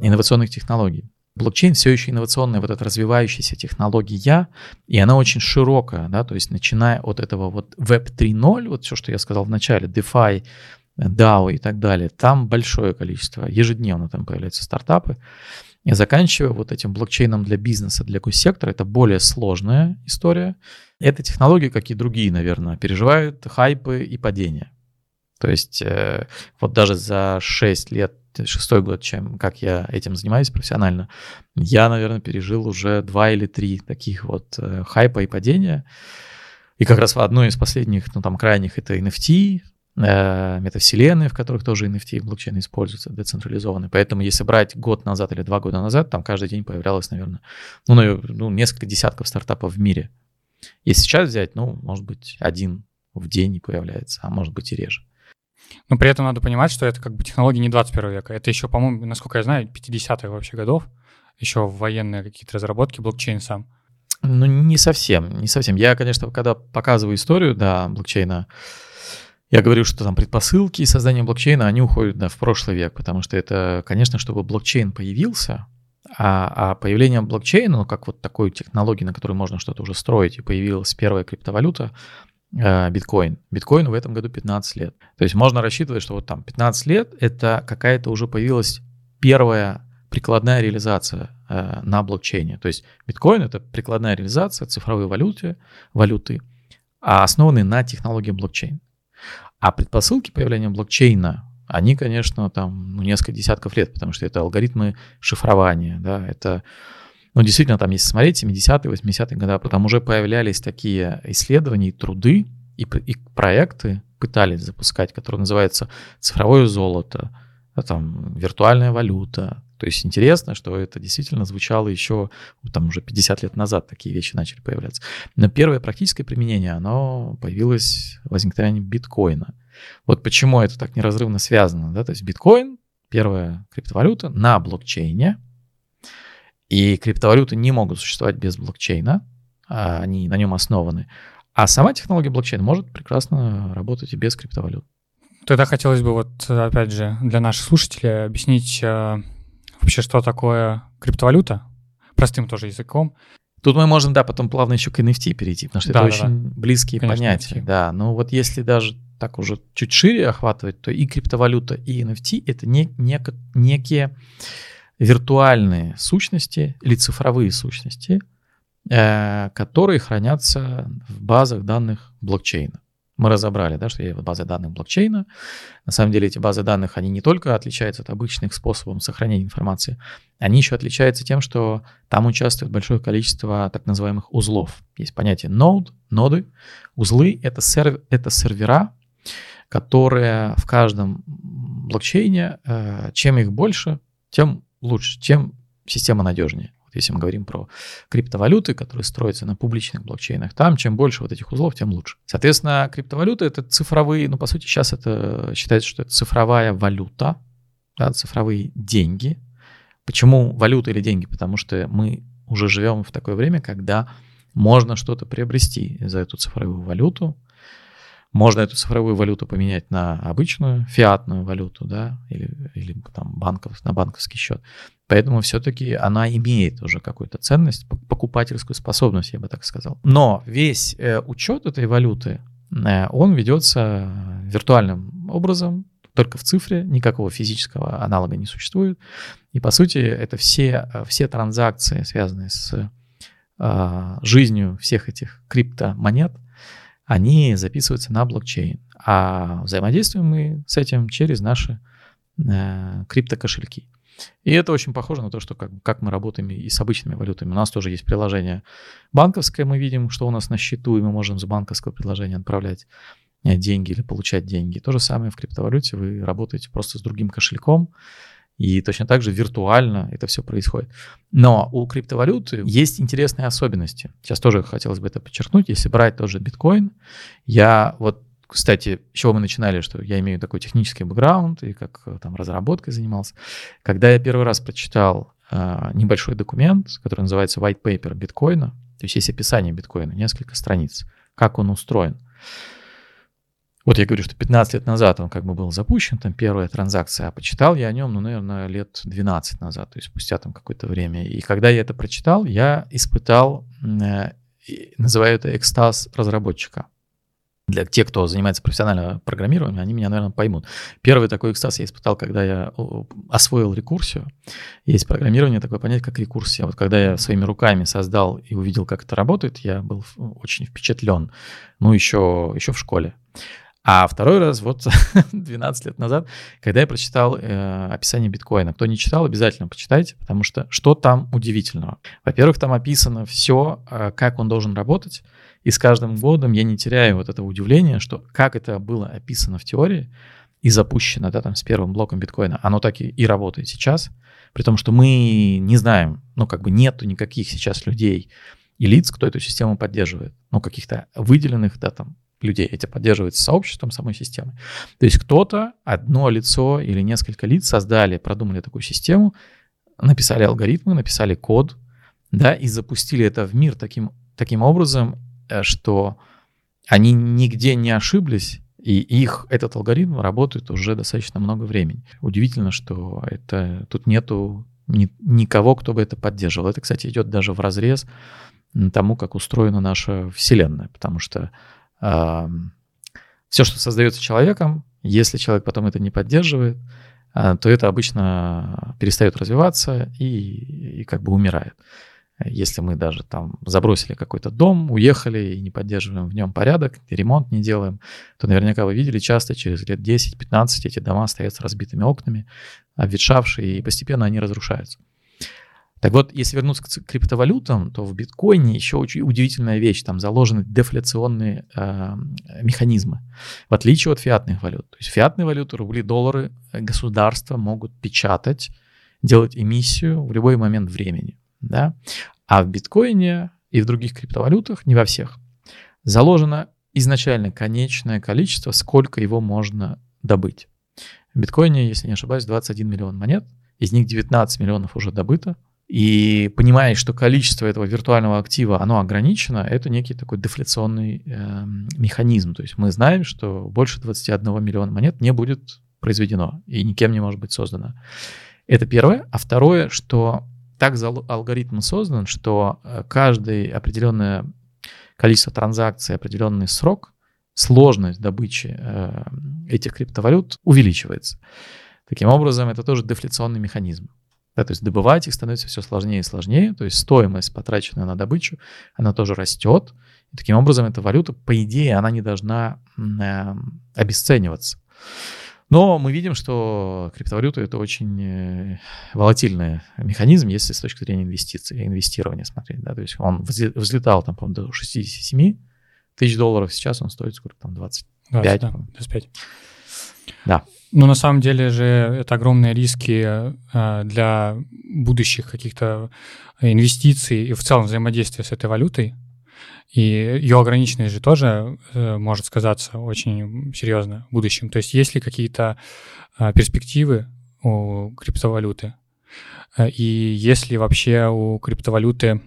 B: инновационных технологий. Блокчейн все еще инновационная вот эта развивающаяся технология, и она очень широкая, да, то есть начиная от этого вот Web 3.0, вот все, что я сказал в начале, DeFi, DAO и так далее, там большое количество, ежедневно там появляются стартапы, и заканчивая вот этим блокчейном для бизнеса, для госсектора, это более сложная история. Эта технология, как и другие, наверное, переживают хайпы и падения. То есть э, вот даже за 6 лет, шестой год, чем как я этим занимаюсь профессионально, я, наверное, пережил уже два или три таких вот э, хайпа и падения. И как раз в одной из последних, ну там крайних, это NFT, метавселенные, в которых тоже NFT и блокчейн используются, децентрализованные. Поэтому если брать год назад или два года назад, там каждый день появлялось, наверное, ну, ну несколько десятков стартапов в мире. Если сейчас взять, ну, может быть, один в день появляется, а может быть и реже.
A: Но при этом надо понимать, что это как бы технологии не 21 века. Это еще, по-моему, насколько я знаю, 50-х вообще годов. Еще военные какие-то разработки, блокчейн сам.
B: Ну, не совсем, не совсем. Я, конечно, когда показываю историю, да, блокчейна, я говорю, что там предпосылки и создание блокчейна, они уходят да, в прошлый век, потому что это, конечно, чтобы блокчейн появился, а, а появление блокчейна, ну, как вот такой технологии, на которой можно что-то уже строить, и появилась первая криптовалюта, э, биткоин. Биткоину в этом году 15 лет. То есть можно рассчитывать, что вот там 15 лет это какая-то уже появилась первая прикладная реализация э, на блокчейне. То есть биткоин это прикладная реализация цифровой валюты, валюты, а основанные на технологии блокчейн. А предпосылки появления блокчейна, они, конечно, там ну, несколько десятков лет, потому что это алгоритмы шифрования, да, это, ну, действительно, там, если смотреть, 70-е, 80-е годы, там уже появлялись такие исследования и труды, и, и проекты пытались запускать, которые называются цифровое золото, а там виртуальная валюта. То есть интересно, что это действительно звучало еще, там уже 50 лет назад такие вещи начали появляться. Но первое практическое применение, оно появилось в возникновении биткоина. Вот почему это так неразрывно связано, да, то есть биткоин, первая криптовалюта на блокчейне, и криптовалюты не могут существовать без блокчейна, а они на нем основаны. А сама технология блокчейн может прекрасно работать и без криптовалют.
A: Тогда хотелось бы вот, опять же, для наших слушателей объяснить э, вообще, что такое криптовалюта, простым тоже языком.
B: Тут мы можем, да, потом плавно еще к NFT перейти, потому что
A: Да,
B: это
A: да,
B: очень близкие
A: Конечно,
B: понятия.
A: NFT.
B: Да, но вот если даже так уже чуть шире охватывать, то и криптовалюта, и NFT — это не, неко- некие виртуальные сущности или цифровые сущности, э, которые хранятся в базах данных блокчейна. Мы разобрали, да, что есть базы данных блокчейна. На самом деле эти базы данных, они не только отличаются от обычных способов сохранения информации, они еще отличаются тем, что там участвует большое количество так называемых узлов. Есть понятие node, ноды. Узлы — это, серв, это сервера, которые в каждом блокчейне, э, чем их больше, тем лучше, тем система надежнее. Если мы говорим про криптовалюты, которые строятся на публичных блокчейнах, там чем больше вот этих узлов, тем лучше. Соответственно, криптовалюты — это цифровые, ну, по сути, сейчас это считается, что это цифровая валюта, да, цифровые деньги. Почему валюта или деньги? Потому что мы уже живем в такое время, когда можно что-то приобрести за эту цифровую валюту. Можно эту цифровую валюту поменять на обычную фиатную валюту, да, или, или там банков, на банковский счет. Поэтому все-таки она имеет уже какую-то ценность, покупательскую способность, я бы так сказал. Но весь э, учет этой валюты, э, он ведется виртуальным образом, только в цифре, никакого физического аналога не существует. И по сути это все, все транзакции, связанные с э, жизнью всех этих криптомонет, они записываются на блокчейн. А взаимодействуем мы с этим через наши э, криптокошельки. И это очень похоже на то, что как, как мы работаем и с обычными валютами. У нас тоже есть приложение банковское, мы видим, что у нас на счету, и мы можем с банковского приложения отправлять э, деньги или получать деньги. То же самое в криптовалюте, вы работаете просто с другим кошельком, и точно так же виртуально это все происходит. Но у криптовалюты есть интересные особенности. Сейчас тоже хотелось бы это подчеркнуть. Если брать тоже биткоин, я вот кстати, с чего мы начинали, что я имею такой технический бэкграунд и как э, там разработкой занимался. Когда я первый раз прочитал э, небольшой документ, который называется White Paper биткоина, то есть есть описание биткоина, несколько страниц, как он устроен. Вот я говорю, что 15 лет назад он как бы был запущен, там первая транзакция, а почитал я о нем, ну, наверное, лет 12 назад, то есть спустя там какое-то время. И когда я это прочитал, я испытал, э, называю это экстаз разработчика. Для тех, кто занимается профессиональным программированием, они меня, наверное, поймут. Первый такой экстаз я испытал, когда я освоил рекурсию. Есть программирование такое понятие, как рекурсия. Вот когда я своими руками создал и увидел, как это работает, я был очень впечатлен. Ну, еще, еще в школе. А второй раз, вот 12 лет назад, когда я прочитал э, описание биткоина. Кто не читал, обязательно почитайте, потому что что там удивительного? Во-первых, там описано все, э, как он должен работать. И с каждым годом я не теряю вот этого удивления, что как это было описано в теории и запущено, да, там с первым блоком биткоина, оно так и, и работает сейчас. При том, что мы не знаем, ну, как бы нету никаких сейчас людей и лиц, кто эту систему поддерживает. Ну, каких-то выделенных, да, там, людей. Эти поддерживаются сообществом самой системы. То есть кто-то, одно лицо или несколько лиц создали, продумали такую систему, написали алгоритмы, написали код, да, и запустили это в мир таким, таким образом, э, что они нигде не ошиблись, и их, этот алгоритм работает уже достаточно много времени. Удивительно, что это, тут нету ни, никого, кто бы это поддерживал. Это, кстати, идет даже в разрез тому, как устроена наша Вселенная, потому что все, что создается человеком, если человек потом это не поддерживает, а, то это обычно перестает развиваться и, и как бы умирает. Если мы даже там забросили какой-то дом, уехали и не поддерживаем в нем порядок, ремонт не делаем, то наверняка вы видели часто через лет 10-15 эти дома стоят с разбитыми окнами, обветшавшие, и постепенно они разрушаются. Так вот, если вернуться к криптовалютам, то в биткоине еще очень удивительная вещь. Там заложены дефляционные э, механизмы, в отличие от фиатных валют. То есть фиатные валюты, рубли, доллары государства могут печатать, делать эмиссию в любой момент времени. Да? А в биткоине и в других криптовалютах, не во всех, заложено изначально конечное количество, сколько его можно добыть. В биткоине, если не ошибаюсь, 21 миллион монет, из них 19 миллионов уже добыто, и понимая, что количество этого виртуального актива, оно ограничено, это некий такой дефляционный э, механизм. То есть мы знаем, что больше 21 миллиона монет не будет произведено и никем не может быть создано. Это первое. А второе, что так алгоритм создан, что э, каждое определенное количество транзакций, определенный срок, сложность добычи э, этих криптовалют увеличивается. Таким образом, это тоже дефляционный механизм. Да, то есть добывать их становится все сложнее и сложнее, то есть стоимость, потраченная на добычу, она тоже растет. И таким образом, эта валюта, по идее, она не должна э, обесцениваться. Но мы видим, что криптовалюта это очень э, волатильный механизм, если с точки зрения инвестиций, инвестирования смотреть. Да? То есть он взлетал там, по до 67 тысяч долларов, сейчас он стоит сколько там, 25? 20, да, 25.
A: Да. Ну, на самом деле же это огромные риски э, для будущих каких-то инвестиций и в целом взаимодействия с этой валютой. И ее ограниченность же тоже э, может сказаться очень серьезно в будущем. То есть есть ли какие-то э, перспективы у криптовалюты? И есть ли вообще у криптовалюты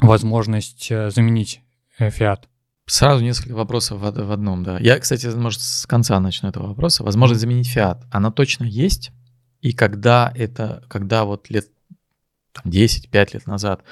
A: возможность заменить фиат?
B: Сразу несколько вопросов в, одном, да. Я, кстати, может, с конца начну этого вопроса. Возможность заменить фиат, она точно есть. И когда это, когда вот лет 10-5 лет назад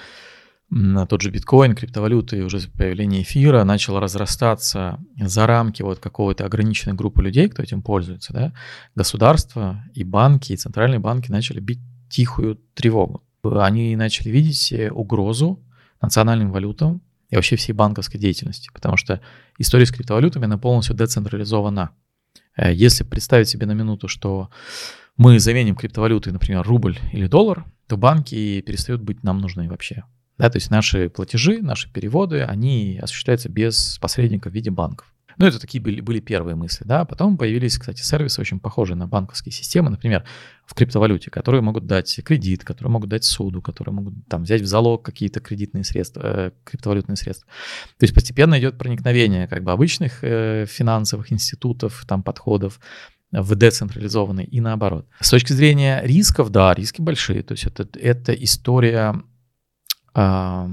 B: на тот же биткоин, криптовалюты и уже появление эфира начало разрастаться за рамки вот какого-то ограниченной группы людей, кто этим пользуется, да, государства и банки, и центральные банки начали бить тихую тревогу. Они начали видеть угрозу национальным валютам вообще всей банковской деятельности, потому что история с криптовалютами, она полностью децентрализована. Э, если представить себе на минуту, что мы заменим криптовалюты, например, рубль или доллар, то банки перестают быть нам нужны вообще. Да, то есть наши платежи, наши переводы, они осуществляются без посредников в виде банков. Ну, это такие были, были первые мысли, да. Потом появились, кстати, сервисы очень похожие на банковские системы, например, в криптовалюте, которые могут дать кредит, которые могут дать суду, которые могут там взять в залог какие-то кредитные средства, э, криптовалютные средства. То есть постепенно идет проникновение как бы обычных э, финансовых институтов, там подходов в децентрализованный и наоборот. С точки зрения рисков, да, риски большие. То есть это, это история э,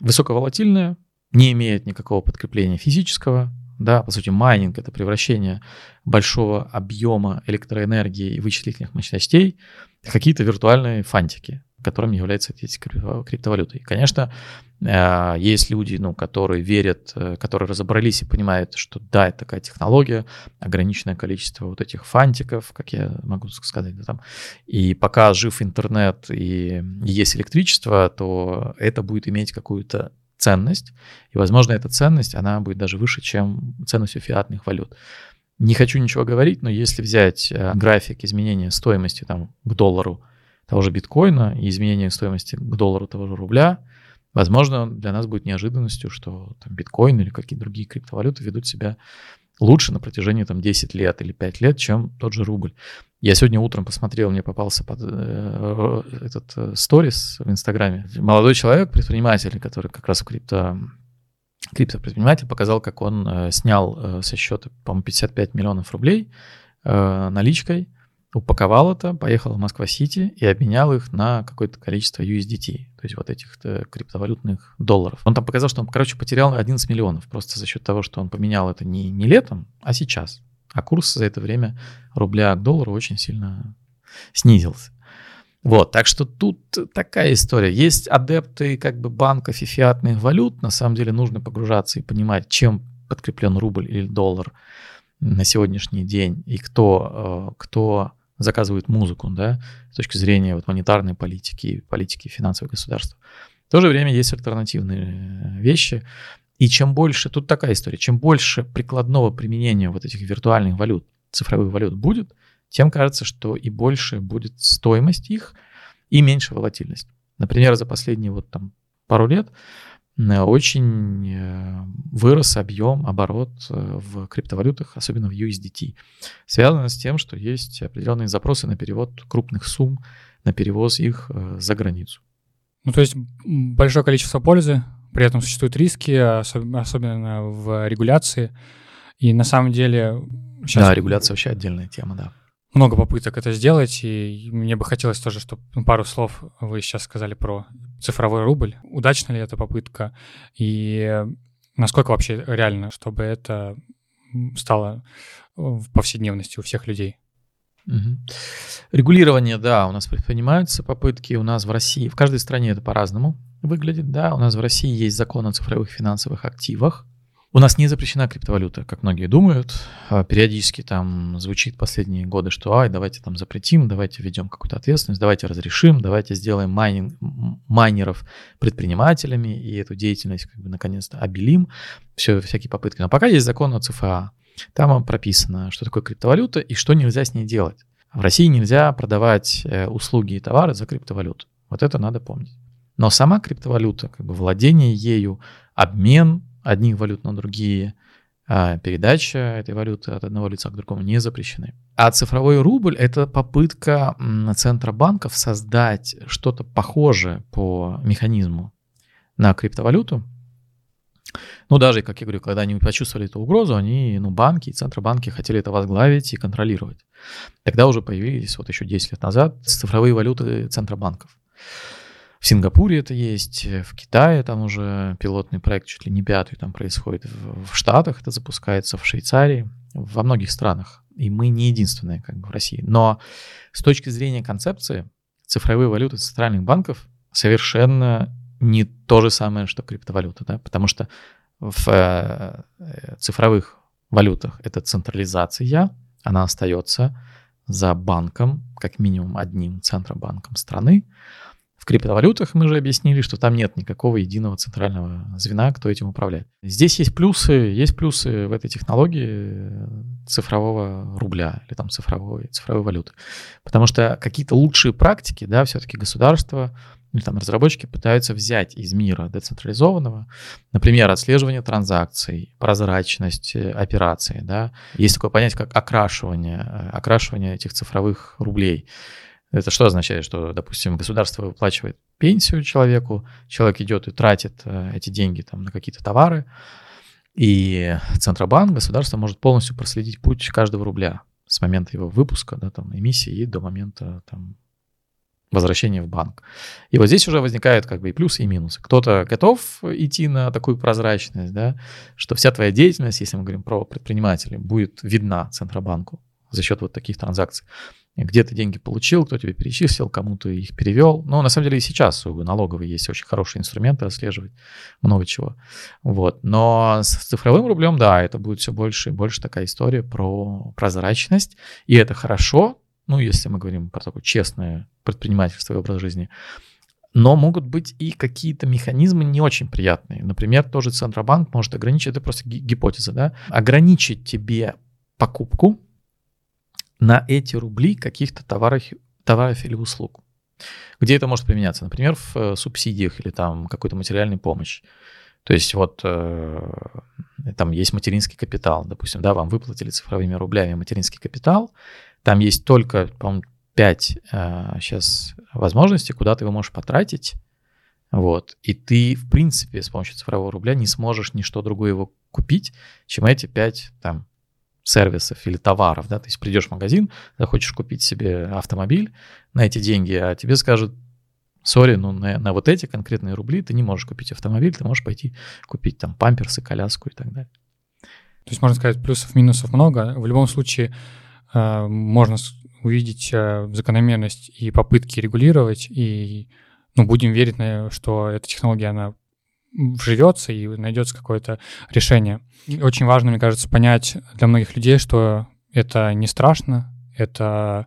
B: высоковолатильная, не имеет никакого подкрепления физического, да, по сути, майнинг — это превращение большого объема электроэнергии и вычислительных мощностей в какие-то виртуальные фантики, которыми являются эти криптовалюты. И, конечно, э, есть люди, ну, которые верят, э, которые разобрались и понимают, что да, это такая технология, ограниченное количество вот этих фантиков, как я могу сказать, да, там, и пока жив интернет и есть электричество, то это будет иметь какую-то ценность, и, возможно, эта ценность, она будет даже выше, чем ценность у фиатных валют. Не хочу ничего говорить, но если взять э, график изменения стоимости там, к доллару того же биткоина и изменения стоимости к доллару того же рубля, возможно, для нас будет неожиданностью, что там, биткоин или какие-то другие криптовалюты ведут себя лучше на протяжении там 10 лет или 5 лет, чем тот же рубль. Я сегодня утром посмотрел, мне попался под э, этот э, сторис в Инстаграме. Молодой человек, предприниматель, который как раз крипто, криптопредприниматель, показал, как он э, снял э, со счета, по-моему, 55 миллионов рублей э, наличкой, упаковал это, поехал в Москва-Сити и обменял их на какое-то количество USDT, то есть вот этих э, криптовалютных долларов. Он там показал, что он, короче, потерял 11 миллионов просто за счет того, что он поменял это не, не летом, а сейчас. А курс за это время рубля к доллару очень сильно снизился. Вот, так что тут такая история. Есть адепты как бы банков и фиатных валют. На самом деле нужно погружаться и понимать, чем подкреплен рубль или доллар на сегодняшний день и кто, э, кто заказывает музыку, да, с точки зрения вот монетарной политики, политики финансового государства. В то же время есть альтернативные вещи. И чем больше, тут такая история, чем больше прикладного применения вот этих виртуальных валют, цифровых валют будет, тем кажется, что и больше будет стоимость их, и меньше волатильность. Например, за последние вот там пару лет Э, очень э, вырос объем, оборот э, в криптовалютах, особенно в USDT. Связано с тем, что есть определенные запросы на перевод крупных сумм, на перевоз их за границу.
A: Ну, то есть большое количество пользы, при этом существуют риски, особенно в регуляции. И на самом деле...
B: Сейчас... Да, регуляция вообще отдельная тема, да
A: много попыток это сделать, и мне бы хотелось тоже, чтобы ну, пару слов вы сейчас сказали про цифровой рубль. Удачна ли эта попытка, и насколько вообще реально, чтобы это стало в повседневности у всех людей?
B: Регулирование, да, у нас предпринимаются попытки, у нас в России, в каждой стране это по-разному выглядит, да, у нас в России есть закон о цифровых финансовых активах, у нас не запрещена криптовалюта, как многие думают. А, периодически там звучит последние годы, что ай, давайте там запретим, давайте введем какую-то ответственность, давайте разрешим, давайте сделаем майнинг, майнеров предпринимателями и эту деятельность как бы наконец-то обелим. Все, всякие попытки. Но пока есть закон о ЦФА. Там прописано, что такое криптовалюта и что нельзя с ней делать. В России нельзя продавать э, услуги и товары за криптовалюту. Вот это надо помнить. Но сама криптовалюта, как бы владение ею, обмен одних валют на другие, а передача этой валюты от одного лица к другому не запрещены. А цифровой рубль — это попытка центробанков создать что-то похожее по механизму на криптовалюту. Ну, даже, как я говорю, когда они почувствовали эту угрозу, они, ну, банки центробанки хотели это возглавить и контролировать. Тогда уже появились, вот еще 10 лет назад, цифровые валюты центробанков. В Сингапуре это есть, в Китае там уже пилотный проект чуть ли не пятый там происходит, в Штатах это запускается, в Швейцарии, во многих странах. И мы не единственные как бы в России. Но с точки зрения концепции цифровые валюты центральных банков совершенно не то же самое, что криптовалюта, да, потому что в э, цифровых валютах это централизация, она остается за банком, как минимум одним центробанком страны, в криптовалютах мы же объяснили, что там нет никакого единого центрального звена, кто этим управляет. Здесь есть плюсы, есть плюсы в этой технологии цифрового рубля или там цифровой, цифровой валюты. Потому что какие-то лучшие практики, да, все-таки государство или там разработчики пытаются взять из мира децентрализованного, например, отслеживание транзакций, прозрачность э, операций, да. Есть такое понятие, как окрашивание, э, окрашивание этих цифровых рублей. Это что означает? Что, допустим, государство выплачивает пенсию человеку, человек идет и тратит э, эти деньги там, на какие-то товары, и Центробанк, государство может полностью проследить путь каждого рубля с момента его выпуска, да, там, эмиссии и до момента там, возвращения в банк. И вот здесь уже возникают как бы и плюсы, и минусы. Кто-то готов идти на такую прозрачность, да, что вся твоя деятельность, если мы говорим про предпринимателей, будет видна Центробанку за счет вот таких транзакций где ты деньги получил, кто тебе перечислил, кому ты их перевел. Но на самом деле и сейчас у налоговой есть очень хорошие инструменты отслеживать много чего. Вот. Но с цифровым рублем, да, это будет все больше и больше такая история про прозрачность. И это хорошо, ну, если мы говорим про такое честное предпринимательство и образ жизни. Но могут быть и какие-то механизмы не очень приятные. Например, тоже Центробанк может ограничить, это просто гипотеза, да, ограничить тебе покупку на эти рубли каких-то товаров, товаров или услуг. Где это может применяться? Например, в э, субсидиях или там какой-то материальной помощи. То есть вот э, там есть материнский капитал, допустим, да, вам выплатили цифровыми рублями материнский капитал, там есть только, по-моему, 5 э, сейчас возможностей, куда ты его можешь потратить, вот, и ты, в принципе, с помощью цифрового рубля не сможешь ничто другое его купить, чем эти 5 там сервисов или товаров, да, то есть придешь в магазин, захочешь купить себе автомобиль на эти деньги, а тебе скажут, сори, ну на, на вот эти конкретные рубли ты не можешь купить автомобиль, ты можешь пойти купить там памперсы, коляску и так далее.
A: То есть можно сказать, плюсов, минусов много. В любом случае э, можно увидеть э, закономерность и попытки регулировать, и ну, будем верить, что эта технология, она вживется и найдется какое-то решение. Очень важно, мне кажется, понять для многих людей, что это не страшно, это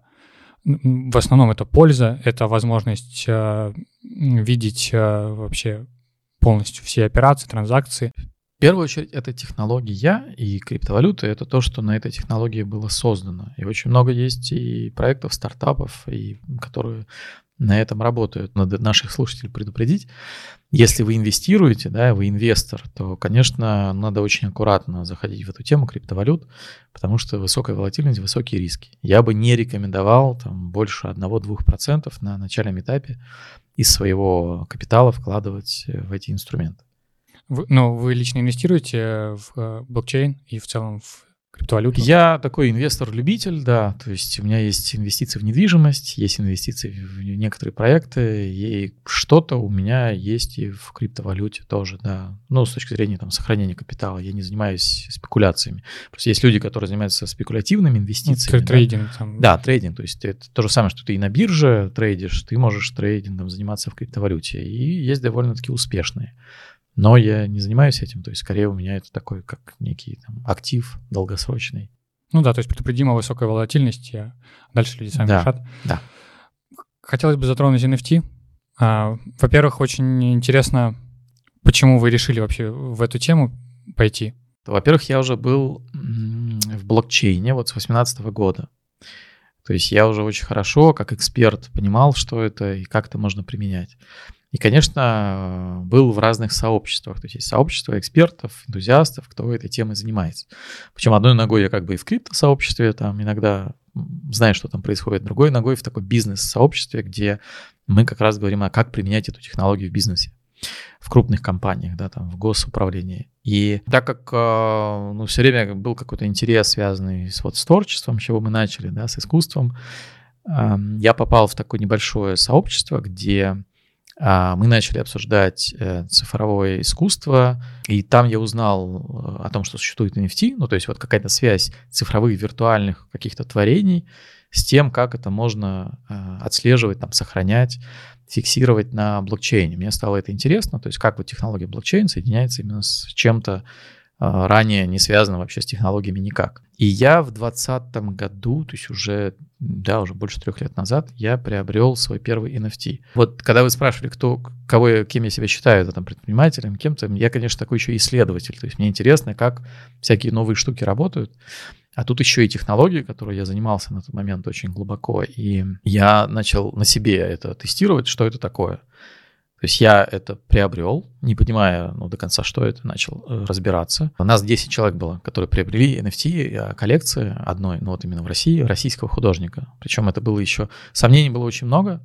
A: в основном это польза, это возможность э, видеть э, вообще полностью все операции, транзакции.
B: В первую очередь, это технология и криптовалюта — это то, что на этой технологии было создано. И очень много есть и проектов, стартапов, и, которые на этом работают. Надо наших слушателей предупредить. Если вы инвестируете, да, вы инвестор, то, конечно, надо очень аккуратно заходить в эту тему криптовалют, потому что высокая волатильность, высокие риски. Я бы не рекомендовал там, больше 1-2% на начальном этапе из своего капитала вкладывать в эти инструменты.
A: Вы, но вы лично инвестируете в э, блокчейн и в целом в криптовалюту?
B: Я такой инвестор-любитель, да. То есть у меня есть инвестиции в недвижимость, есть инвестиции в некоторые проекты, и что-то у меня есть и в криптовалюте тоже, да. Ну, с точки зрения там, сохранения капитала. Я не занимаюсь спекуляциями. Просто есть люди, которые занимаются спекулятивными инвестициями. Ну,
A: трейдинг.
B: Да?
A: Там.
B: да, трейдинг. То есть это то же самое, что ты и на бирже трейдишь, ты можешь трейдингом заниматься в криптовалюте. И есть довольно-таки успешные. Но я не занимаюсь этим, то есть скорее у меня это такой как некий там, актив долгосрочный.
A: Ну да, то есть предупредима высокая волатильность, а дальше люди сами
B: да,
A: решат.
B: Да.
A: Хотелось бы затронуть NFT. А, во-первых, очень интересно, почему вы решили вообще в эту тему пойти?
B: Во-первых, я уже был в блокчейне вот с 2018 года. То есть я уже очень хорошо, как эксперт, понимал, что это и как это можно применять. И, конечно, был в разных сообществах. То есть есть сообщество экспертов, энтузиастов, кто этой темой занимается. Причем одной ногой я как бы и в крипто-сообществе, там иногда знаю, что там происходит, другой ногой в такой бизнес-сообществе, где мы как раз говорим, а как применять эту технологию в бизнесе в крупных компаниях, да, там, в госуправлении. И так как, э, ну, все время был какой-то интерес, связанный с вот с творчеством, с чего мы начали, да, с искусством, я попал в такое небольшое сообщество, где мы начали обсуждать э, цифровое искусство, и там я узнал э, о том, что существует NFT, ну, то есть вот какая-то связь цифровых, виртуальных каких-то творений с тем, как это можно э, отслеживать, там, сохранять, фиксировать на блокчейне. Мне стало это интересно, то есть как вот технология блокчейн соединяется именно с чем-то ранее не связанным вообще с технологиями никак. И я в 2020 году, то есть уже, да, уже больше трех лет назад, я приобрел свой первый NFT. Вот когда вы спрашивали, кто, кого, кем я себя считаю, это там предпринимателем, кем-то, я, конечно, такой еще исследователь. То есть мне интересно, как всякие новые штуки работают. А тут еще и технологии, которые я занимался на тот момент очень глубоко. И я начал на себе это тестировать, что это такое. То есть я это приобрел, не понимая ну, до конца, что это, начал э, разбираться. У нас 10 человек было, которые приобрели NFT а коллекции одной, ну вот именно в России, российского художника. Причем это было еще... Сомнений было очень много.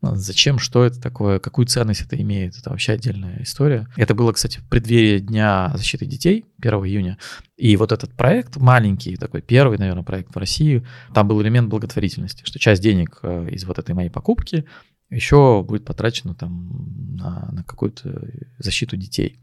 B: Ну, зачем, что это такое, какую ценность это имеет, это вообще отдельная история. Это было, кстати, в преддверии Дня защиты детей, 1 июня. И вот этот проект, маленький такой, первый, наверное, проект в России, там был элемент благотворительности, что часть денег э, из вот этой моей покупки еще будет потрачено там на, на какую-то защиту детей.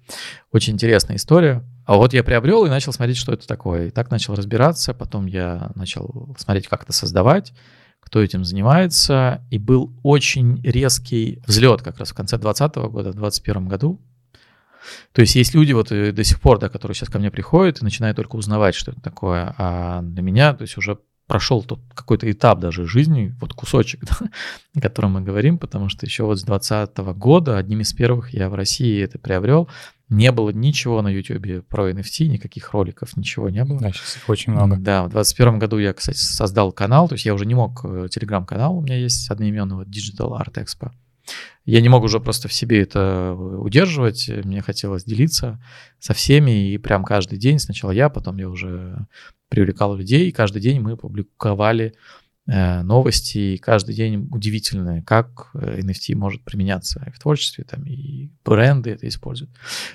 B: Очень интересная история. А вот я приобрел и начал смотреть, что это такое. И так начал разбираться. Потом я начал смотреть, как это создавать, кто этим занимается. И был очень резкий взлет как раз в конце 2020 года, в 2021 году. То есть есть люди вот до сих пор, да, которые сейчас ко мне приходят и начинают только узнавать, что это такое. А для меня, то есть уже прошел тот какой-то этап даже жизни, вот кусочек, да, о котором мы говорим, потому что еще вот с 2020 года одним из первых я в России это приобрел. Не было ничего на YouTube про NFT, никаких роликов, ничего не было.
A: Да, сейчас их очень много.
B: Да, в 2021 году я, кстати, создал канал, то есть я уже не мог, э, телеграм-канал у меня есть одноименного Digital Art Expo. Я не мог уже просто в себе это удерживать, мне хотелось делиться со всеми, и прям каждый день, сначала я, потом я уже привлекал людей, и каждый день мы публиковали э, новости, и каждый день удивительное, как NFT может применяться в творчестве, там и бренды это используют.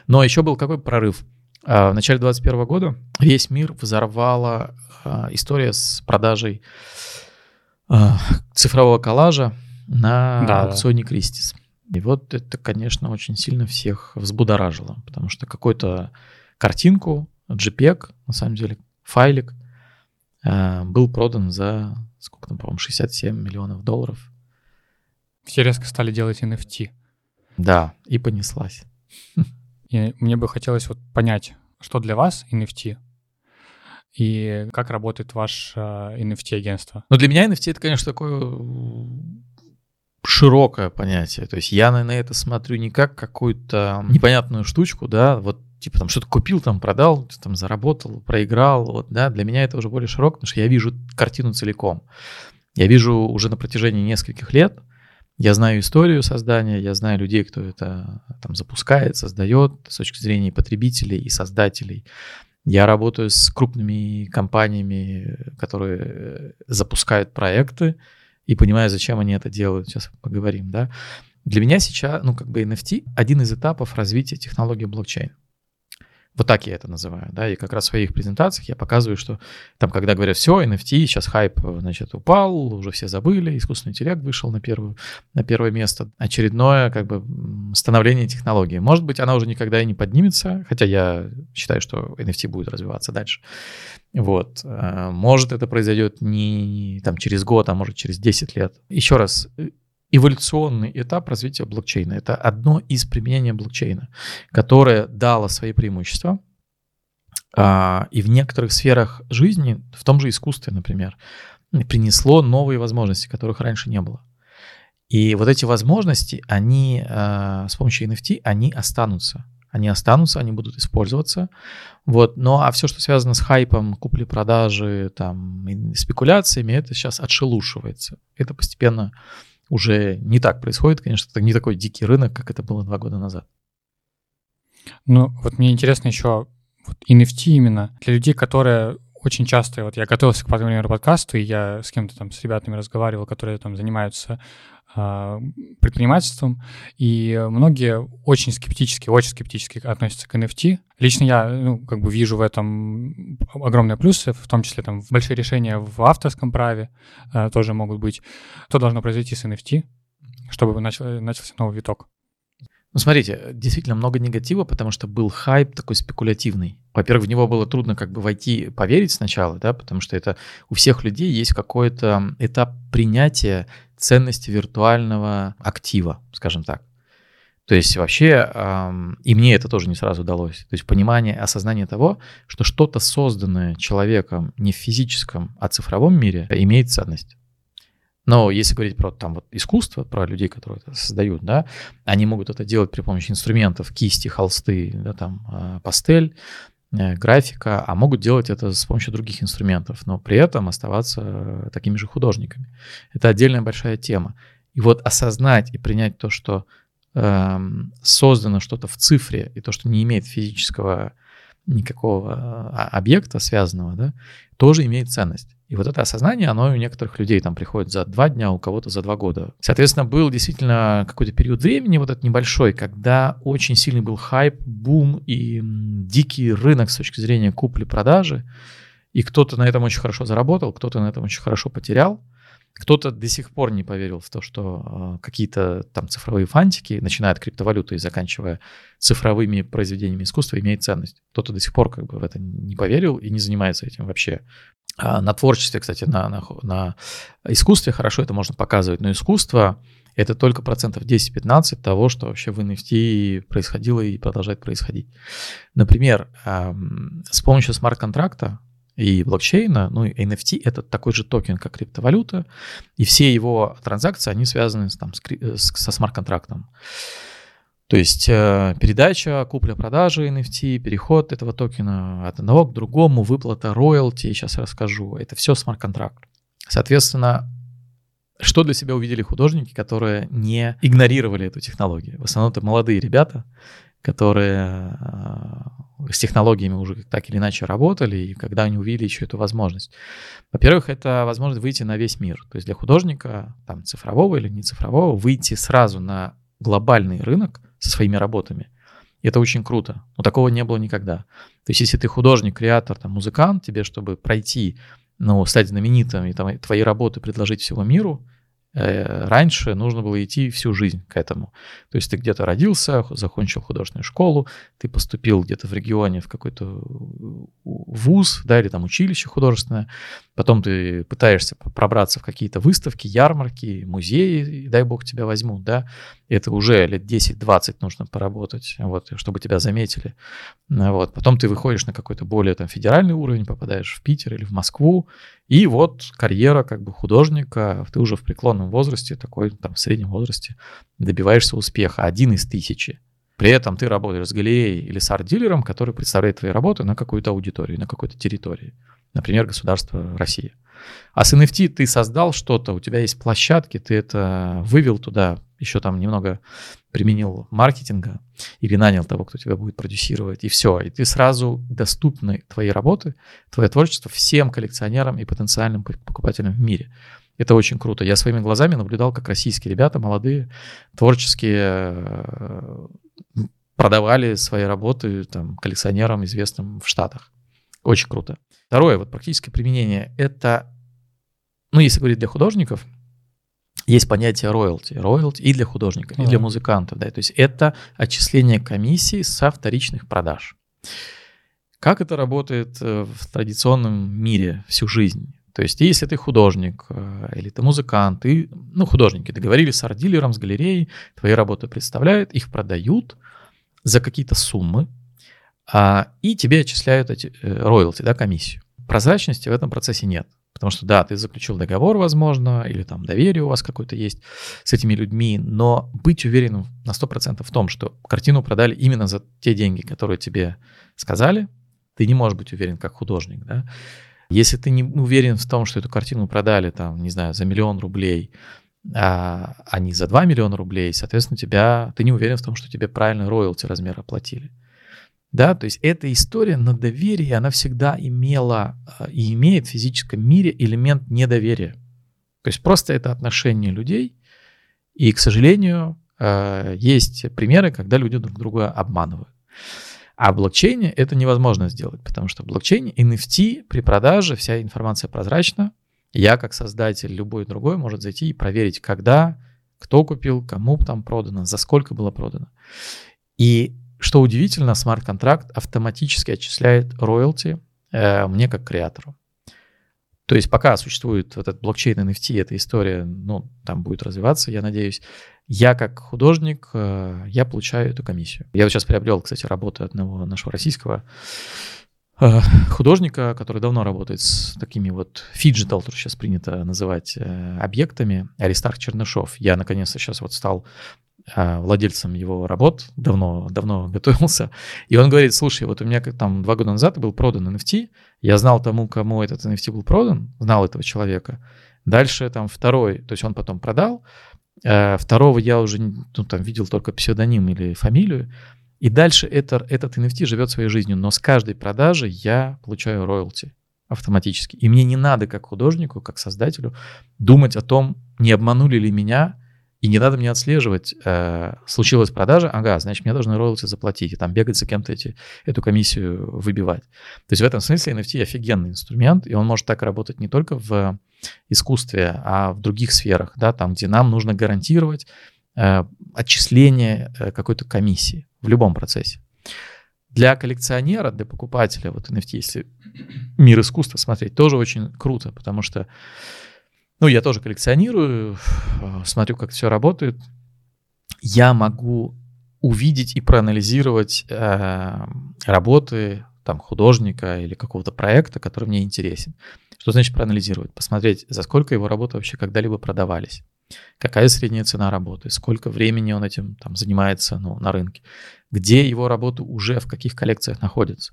B: Но еще был какой прорыв? А, в начале 2021 года весь мир взорвала а, история с продажей а, цифрового коллажа на да, аукционе Кристис. И вот это, конечно, очень сильно всех взбудоражило, потому что какую-то картинку, JPEG, на самом деле, файлик э, был продан за, сколько там, по-моему, 67 миллионов долларов.
A: Все резко стали делать NFT.
B: Да, и понеслась.
A: И мне бы хотелось вот понять, что для вас NFT и как работает ваше NFT-агентство.
B: Ну, для меня NFT — это, конечно, такое широкое понятие. То есть я на это смотрю не как какую-то непонятную штучку, да, вот типа там что-то купил, там продал, там заработал, проиграл, вот, да, для меня это уже более широко, потому что я вижу картину целиком. Я вижу уже на протяжении нескольких лет, я знаю историю создания, я знаю людей, кто это там запускает, создает с точки зрения потребителей и создателей. Я работаю с крупными компаниями, которые запускают проекты и понимаю, зачем они это делают. Сейчас поговорим, да. Для меня сейчас, ну, как бы NFT один из этапов развития технологии блокчейн. Вот так я это называю, да, и как раз в своих презентациях я показываю, что там, когда говорят, все, NFT, сейчас хайп, значит, упал, уже все забыли, искусственный интеллект вышел на, первую, на первое место, очередное, как бы, становление технологии. Может быть, она уже никогда и не поднимется, хотя я считаю, что NFT будет развиваться дальше. Вот. Э, может, это произойдет не там, через год, а может, через 10 лет. Еще раз, эволюционный этап развития блокчейна. Это одно из применений блокчейна, которое дало свои преимущества. А, и в некоторых сферах жизни, в том же искусстве, например, принесло новые возможности, которых раньше не было. И вот эти возможности, они а, с помощью NFT, они останутся. Они останутся, они будут использоваться. Вот. Ну а все, что связано с хайпом, купли-продажи, там, спекуляциями, это сейчас отшелушивается. Это постепенно уже не так происходит, конечно, это не такой дикий рынок, как это было два года назад.
A: Ну, вот мне интересно еще вот NFT именно для людей, которые очень часто, вот я готовился к, например, подкасту, и я с кем-то там, с ребятами разговаривал, которые там занимаются предпринимательством, и многие очень скептически, очень скептически относятся к NFT. Лично я, ну, как бы вижу в этом огромные плюсы, в том числе там большие решения в авторском праве э, тоже могут быть. Что должно произойти с NFT, чтобы начал, начался новый виток?
B: Ну, смотрите, действительно много негатива, потому что был хайп такой спекулятивный. Во-первых, в него было трудно как бы войти, поверить сначала, да, потому что это у всех людей есть какой-то этап принятия ценности виртуального актива, скажем так. То есть вообще, эм, и мне это тоже не сразу удалось. То есть понимание, осознание того, что что-то созданное человеком не в физическом, а цифровом мире имеет ценность. Но если говорить про там вот искусство, про людей, которые это создают, да, они могут это делать при помощи инструментов, кисти, холсты, да, там, а, пастель, э, графика, а могут делать это с помощью других инструментов, но при этом оставаться такими же художниками. Это отдельная большая тема. И вот осознать и принять то, что э, создано что-то в цифре, и то, что не имеет физического никакого а, объекта связанного, да, тоже имеет ценность. И вот это осознание, оно у некоторых людей там приходит за два дня, у кого-то за два года. Соответственно, был действительно какой-то период времени, вот этот небольшой, когда очень сильный был хайп, бум и дикий рынок с точки зрения купли-продажи. И кто-то на этом очень хорошо заработал, кто-то на этом очень хорошо потерял. Кто-то до сих пор не поверил в то, что э, какие-то там цифровые фантики, начиная от криптовалюты и заканчивая цифровыми произведениями искусства, имеет ценность. Кто-то до сих пор как бы в это не поверил и не занимается этим вообще. А на творчестве, кстати, на, на, на искусстве хорошо это можно показывать, но искусство это только процентов 10-15 того, что вообще в NFT происходило и продолжает происходить. Например, с помощью смарт-контракта и блокчейна, ну и NFT это такой же токен, как криптовалюта, и все его транзакции, они связаны там, с, э, со смарт-контрактом. То есть э, передача, купля-продажа NFT, переход этого токена от одного к другому, выплата роялти, сейчас расскажу, это все смарт-контракт. Соответственно, что для себя увидели художники, которые не игнорировали эту технологию? В основном это молодые ребята, которые э, с технологиями уже так или иначе работали, и когда они увидели еще эту возможность. Во-первых, это возможность выйти на весь мир. То есть для художника, там, цифрового или не цифрового, выйти сразу на глобальный рынок со своими работами. Это очень круто. Но такого не было никогда. То есть если ты художник, креатор, там, музыкант, тебе, чтобы пройти, ну, стать знаменитым и там, твои работы предложить всему миру, раньше нужно было идти всю жизнь к этому. То есть ты где-то родился, закончил художественную школу, ты поступил где-то в регионе в какой-то вуз, да, или там училище художественное, потом ты пытаешься пробраться в какие-то выставки, ярмарки, музеи, и дай бог тебя возьмут, да, это уже лет 10-20 нужно поработать, вот, чтобы тебя заметили, вот, потом ты выходишь на какой-то более там федеральный уровень, попадаешь в Питер или в Москву, и вот карьера как бы художника, ты уже в преклонном возрасте, такой там в среднем возрасте, добиваешься успеха, один из тысячи. При этом ты работаешь с галереей или с арт-дилером, который представляет твои работы на какую-то аудиторию, на какой-то территории. Например, государство Россия. А с NFT ты создал что-то, у тебя есть площадки, ты это вывел туда, еще там немного применил маркетинга или нанял того, кто тебя будет продюсировать, и все. И ты сразу доступны твои работы, твое творчество всем коллекционерам и потенциальным покупателям в мире. Это очень круто. Я своими глазами наблюдал, как российские ребята, молодые, творческие, э, продавали свои работы там, коллекционерам, известным в Штатах. Очень круто. Второе, вот практическое применение, это, ну, если говорить для художников, есть понятие роялти. Роялти и для художника, и для музыкантов. Да? То есть это отчисление комиссии со вторичных продаж. Как это работает э, в традиционном мире всю жизнь? То есть, если ты художник э, или ты музыкант, и, ну, художники договорились с арт-дилером, с галереей, твои работы представляют, их продают за какие-то суммы, а, и тебе отчисляют эти э, роялти, да, комиссию. Прозрачности в этом процессе нет. Потому что, да, ты заключил договор, возможно, или там доверие у вас какое-то есть с этими людьми, но быть уверенным на 100% в том, что картину продали именно за те деньги, которые тебе сказали, ты не можешь быть уверен как художник, да. Если ты не уверен в том, что эту картину продали, там, не знаю, за миллион рублей, а, а не за 2 миллиона рублей, соответственно, тебя, ты не уверен в том, что тебе правильно роялти размер оплатили. Да, то есть эта история на доверии, она всегда имела а, и имеет в физическом мире элемент недоверия. То есть просто это отношение людей, и, к сожалению, а, есть примеры, когда люди друг друга обманывают. А в блокчейне это невозможно сделать, потому что в блокчейне NFT при продаже вся информация прозрачна. Я, как создатель, любой другой может зайти и проверить, когда кто купил, кому там продано, за сколько было продано. И что удивительно, смарт-контракт автоматически отчисляет роялти э, мне как креатору. То есть пока существует этот блокчейн NFT, эта история, ну, там будет развиваться, я надеюсь, я как художник, э, я получаю эту комиссию. Я вот сейчас приобрел, кстати, работу одного нашего российского э, художника, который давно работает с такими вот phygital, тоже сейчас принято называть, э, объектами, Аристарх Чернышов. Я наконец-то сейчас вот стал владельцем его работ, давно, давно готовился, и он говорит, слушай, вот у меня как там два года назад был продан NFT, я знал тому, кому этот NFT был продан, знал этого человека, дальше там второй, то есть он потом продал, Э, второго я уже ну, там, видел только псевдоним или фамилию. И дальше это, этот NFT живет своей жизнью. Но с каждой продажи я получаю роялти автоматически. И мне не надо, как художнику, как создателю, думать о том, не обманули ли меня, и не надо мне отслеживать, э, случилась продажа, ага, значит, мне должны роялти заплатить, и там бегать за кем-то эти, эту комиссию выбивать. То есть в этом смысле NFT офигенный инструмент, и он может так работать не только в искусстве, а в других сферах, да, там, где нам нужно гарантировать э, отчисление э, какой-то комиссии в любом процессе. Для коллекционера, для покупателя, вот NFT, если мир искусства смотреть, тоже очень круто, потому что, ну, я тоже коллекционирую, э, смотрю, как все работает. Я могу увидеть и проанализировать э, работы там художника или какого-то проекта, который мне интересен. Что значит проанализировать? Посмотреть, за сколько его работы вообще когда-либо продавались. Какая средняя цена работы, сколько времени он этим там, занимается ну, на рынке, где его работы уже в каких коллекциях находятся.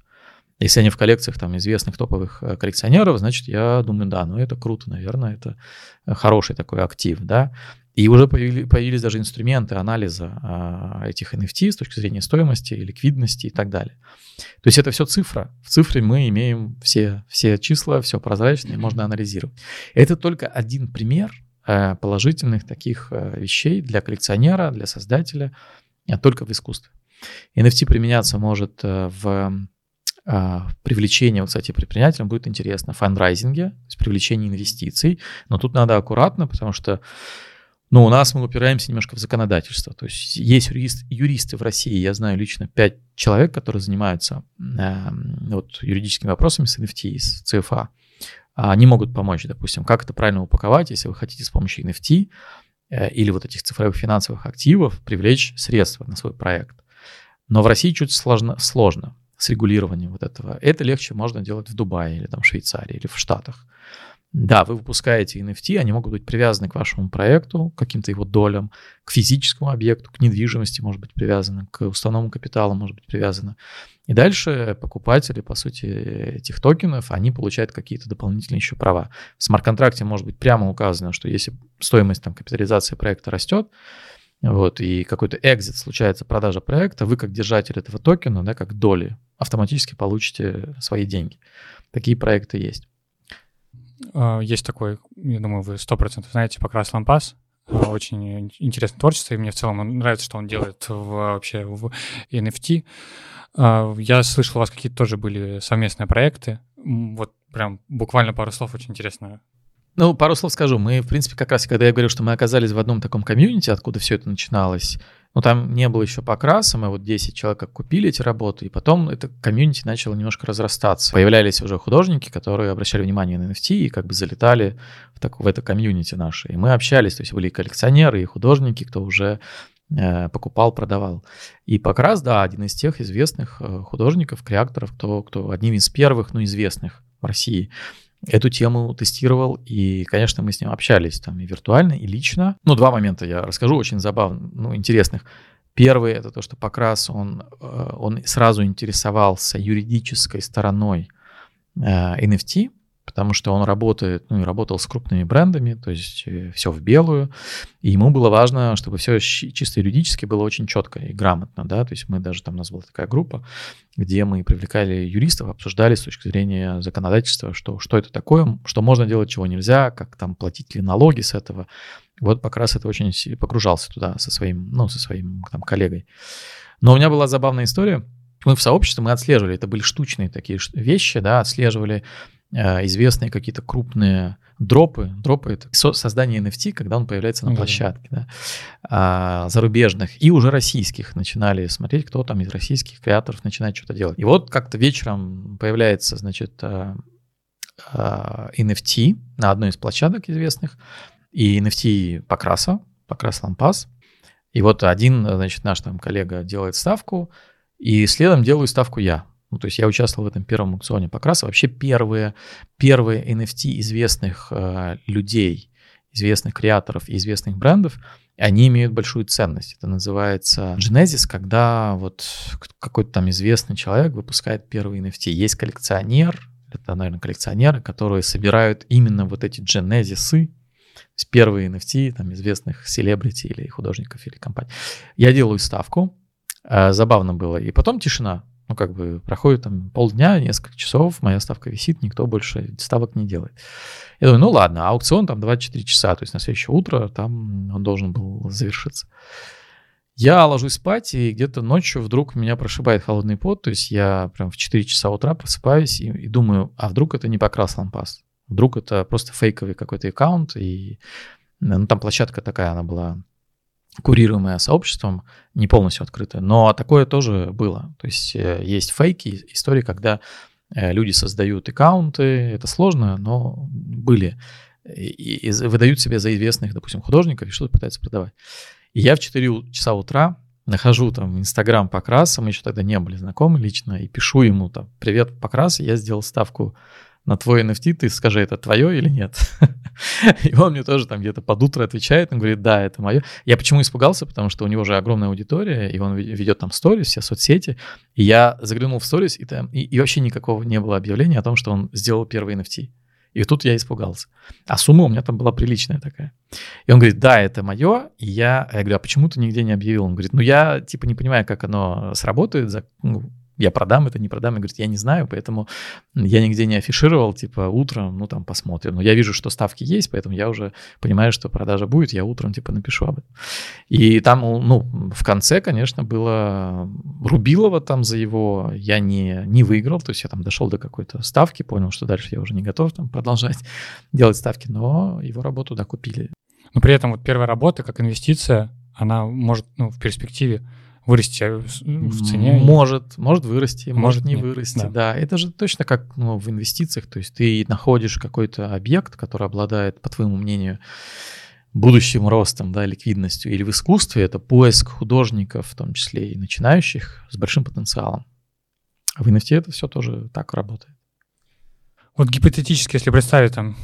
B: Если они в коллекциях там, известных топовых э, коллекционеров, значит, я думаю, да, ну это круто, наверное, это э, хороший такой актив, да. И уже появились, появились даже инструменты анализа а, этих NFT с точки зрения стоимости, ликвидности и так далее. То есть это все цифра. В цифре мы имеем все, все числа, все прозрачное, можно анализировать. Это только один пример а, положительных таких а, вещей для коллекционера, для создателя, а только в искусстве. NFT применяться может в привлечение, вот, кстати, предпринимателям будет интересно, фандрайзинге, то есть привлечение инвестиций, но тут надо аккуратно, потому что но у нас мы упираемся немножко в законодательство. То есть есть юрист, юристы в России, я знаю лично пять человек, которые занимаются э, вот, юридическими вопросами с NFT, с CFA. Они могут помочь, допустим, как это правильно упаковать, если вы хотите с помощью NFT э, или вот этих цифровых финансовых активов привлечь средства на свой проект. Но в России чуть сложно, сложно с регулированием вот этого. Это легче можно делать в Дубае или там в Швейцарии или в Штатах. Да, вы выпускаете NFT, они могут быть привязаны к вашему проекту, к каким-то его долям, к физическому объекту, к недвижимости может быть привязаны, к уставному капиталу может быть привязано. И дальше покупатели, по сути, этих токенов, они получают какие-то дополнительные еще права. В смарт-контракте может быть прямо указано, что если стоимость там, капитализации проекта растет, вот, и какой-то экзит случается, продажа проекта, вы как держатель этого токена, да, как доли, автоматически получите свои деньги. Такие проекты есть.
A: А, есть такой, я думаю, вы сто процентов знаете, Покрас Лампас. А, очень интересное творчество, и мне в целом нравится, что он делает вообще в NFT. А, я слышал, у вас какие-то тоже были совместные проекты. Вот прям буквально пару слов очень интересно
B: ну, пару слов скажу. Мы, в принципе, как раз, когда я говорил, что мы оказались в одном таком комьюнити, откуда все это начиналось, ну, там не было еще покраса, мы вот 10 человек купили эти работы, и потом это комьюнити начало немножко разрастаться. Появлялись уже художники, которые обращали внимание на NFT и как бы залетали в, так, в это комьюнити наше. И мы общались, то есть были и коллекционеры, и художники, кто уже э, покупал, продавал. И покрас, да, один из тех известных э, художников, креаторов, кто, кто одним из первых, ну, известных в России эту тему тестировал, и, конечно, мы с ним общались там и виртуально, и лично. Ну, два момента я расскажу, очень забавных, ну, интересных. Первый — это то, что Покрас, он, э, он сразу интересовался юридической стороной NFT, э, потому что он работает, ну и работал с крупными брендами, то есть э, все в белую, и ему было важно, чтобы все чисто юридически было очень четко и грамотно, да, то есть мы даже там, у нас была такая группа, где мы привлекали юристов, обсуждали с точки зрения законодательства, что, что это такое, что можно делать, чего нельзя, как там платить ли налоги с этого. Вот как раз это очень погружался туда со своим, ну, со своим там коллегой. Но у меня была забавная история, мы в сообществе, мы отслеживали, это были штучные такие вещи, да, отслеживали известные какие-то крупные дропы. Дропы — это создание NFT, когда он появляется на площадке, да. А, зарубежных и уже российских. Начинали смотреть, кто там из российских креаторов начинает что-то делать. И вот как-то вечером появляется, значит, а, а, NFT на одной из площадок известных, и NFT Покраса, Покрас Лампас. И вот один, значит, наш там коллега делает ставку, и следом делаю ставку я. Ну, то есть я участвовал в этом первом аукционе покраса. Вообще первые, первые NFT известных э, людей, известных креаторов и известных брендов, они имеют большую ценность. Это называется Genesis, когда вот какой-то там известный человек выпускает первый NFT. Есть коллекционер, это, наверное, коллекционеры, которые собирают именно вот эти Genesis, то есть первые NFT там, известных селебрити или художников или компаний. Я делаю ставку, э, забавно было, и потом тишина ну, как бы проходит там полдня, несколько часов, моя ставка висит, никто больше ставок не делает. Я думаю, ну ладно, аукцион там 24 часа, то есть на следующее утро там он должен был завершиться. Я ложусь спать, и где-то ночью вдруг меня прошибает холодный пот, то есть я прям в 4 часа утра просыпаюсь и, и думаю, а вдруг это не покрас лампас? Вдруг это просто фейковый какой-то аккаунт, и ну, там площадка такая, она была курируемое сообществом, не полностью открытое, но такое тоже было. То есть э, есть фейки, истории, когда э, люди создают аккаунты, это сложно, но были, и, и выдают себе за известных, допустим, художников и что-то пытаются продавать. И я в 4 часа утра нахожу там Инстаграм Покраса, мы еще тогда не были знакомы лично, и пишу ему там, привет, Покрас, я сделал ставку на твой NFT, ты скажи, это твое или нет. И он мне тоже там где-то под утро отвечает, он говорит, да, это мое. Я почему испугался? Потому что у него же огромная аудитория, и он ведет там сторис, все соцсети. И я заглянул в сторис, и, там, и, и вообще никакого не было объявления о том, что он сделал первый NFT. И тут я испугался. А сумма у меня там была приличная такая. И он говорит, да, это мое. И я, я говорю, а почему ты нигде не объявил? Он говорит, ну я типа не понимаю, как оно сработает, ну, я продам это, не продам. И говорит, я не знаю, поэтому я нигде не афишировал, типа, утром, ну, там, посмотрим. Но я вижу, что ставки есть, поэтому я уже понимаю, что продажа будет, я утром, типа, напишу об этом. И там, ну, в конце, конечно, было Рубилова там за его, я не, не выиграл, то есть я там дошел до какой-то ставки, понял, что дальше я уже не готов там продолжать делать ставки, но его работу, да, купили.
A: Но при этом вот первая работа, как инвестиция, она может, ну, в перспективе вырасти э, в цене?
B: Может, может вырасти, может, может не нет. вырасти, да. да. Это же точно как ну, в инвестициях, то есть ты находишь какой-то объект, который обладает, по твоему мнению, будущим ростом, да, ликвидностью, или в искусстве это поиск художников, в том числе и начинающих, с большим потенциалом. А в NFT это все тоже так работает.
A: Вот гипотетически, если представить, там,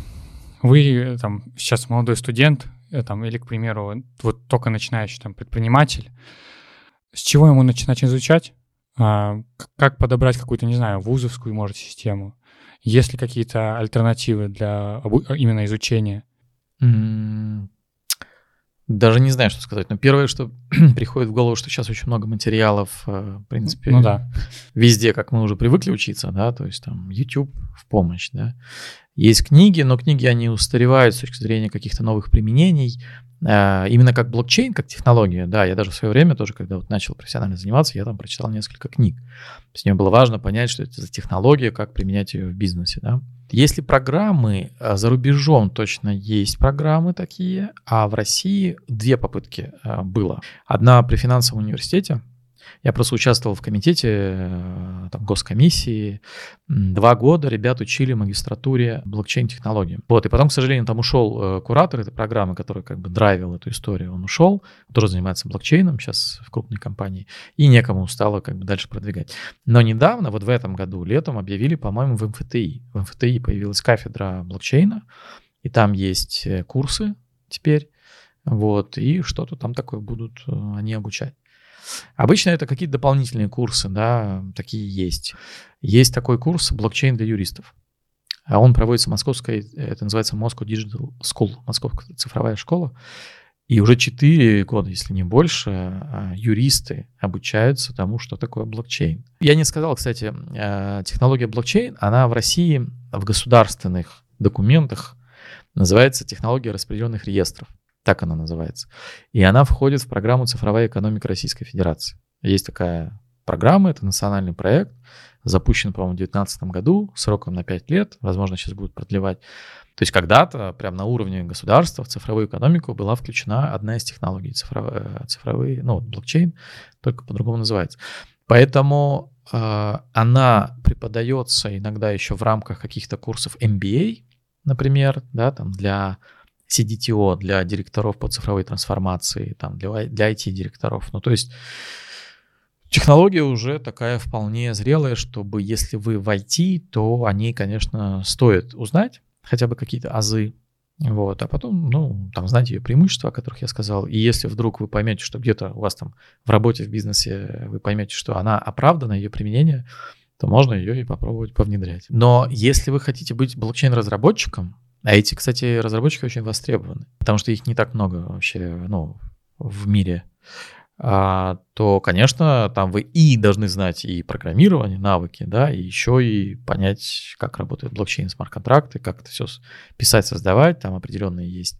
A: вы там сейчас молодой студент, э, там, или, к примеру, вот только начинающий там предприниматель, с чего ему начинать изучать? А, как подобрать какую-то, не знаю, вузовскую, может, систему? Есть ли какие-то альтернативы для именно изучения?
B: Даже не знаю, что сказать. Но первое, что приходит в голову, что сейчас очень много материалов, э, в принципе,
A: ну, да.
B: везде, как мы уже привыкли учиться, да, то есть там YouTube в помощь, да. Есть книги, но книги, они устаревают с точки зрения каких-то новых применений. Э, именно как блокчейн, как технология, да, я даже в свое время тоже, когда вот начал профессионально заниматься, я там прочитал несколько книг. То есть мне было важно понять, что это за технология, как применять ее в бизнесе, да. Если программы э, за рубежом точно есть программы такие, а в России две попытки э, было. Одна при финансовом университете, я просто участвовал в комитете э, там, госкомиссии. Два года ребят учили магистратуре блокчейн-технологиям. Вот, и потом, к сожалению, там ушел э, куратор этой программы, который как бы драйвил эту историю. Он ушел, тоже занимается блокчейном сейчас в крупной компании, и некому стало как бы дальше продвигать. Но недавно, вот в этом году, летом объявили, по-моему, в МФТИ. В МФТИ появилась кафедра блокчейна, и там есть э, курсы теперь, вот, и что-то там такое будут они обучать. Обычно это какие-то дополнительные курсы, да, такие есть. Есть такой курс «Блокчейн для юристов». А он проводится в московской, это называется Moscow Digital School, московская цифровая школа. И уже 4 года, если не больше, а, юристы обучаются тому, что такое блокчейн. Я не сказал, кстати, а, технология блокчейн, она в России в государственных документах называется технология распределенных реестров. Так она называется. И она входит в программу «Цифровая экономика Российской Федерации». Есть такая программа, это национальный проект, запущен, по-моему, в 2019 году, сроком на 5 лет, возможно, сейчас будут продлевать. То есть когда-то прям на уровне государства в цифровую экономику была включена одна из технологий цифровые, цифровые ну, блокчейн, только по-другому называется. Поэтому э, она преподается иногда еще в рамках каких-то курсов MBA, например, да, там для CDTO, для директоров по цифровой трансформации, там для, для IT-директоров. Ну, то есть Технология уже такая вполне зрелая, чтобы если вы в IT, то ней, конечно, стоит узнать, хотя бы какие-то азы, вот, а потом, ну, там, знать ее преимущества, о которых я сказал. И если вдруг вы поймете, что где-то у вас там в работе, в бизнесе, вы поймете, что она оправдана, ее применение, то можно ее и попробовать повнедрять. Но если вы хотите быть блокчейн-разработчиком, а эти, кстати, разработчики очень востребованы, потому что их не так много вообще, ну, в мире, а, то, конечно, там вы и должны знать и программирование, навыки, да, и еще и понять, как работает блокчейн, смарт-контракты, как это все писать, создавать, там определенные есть,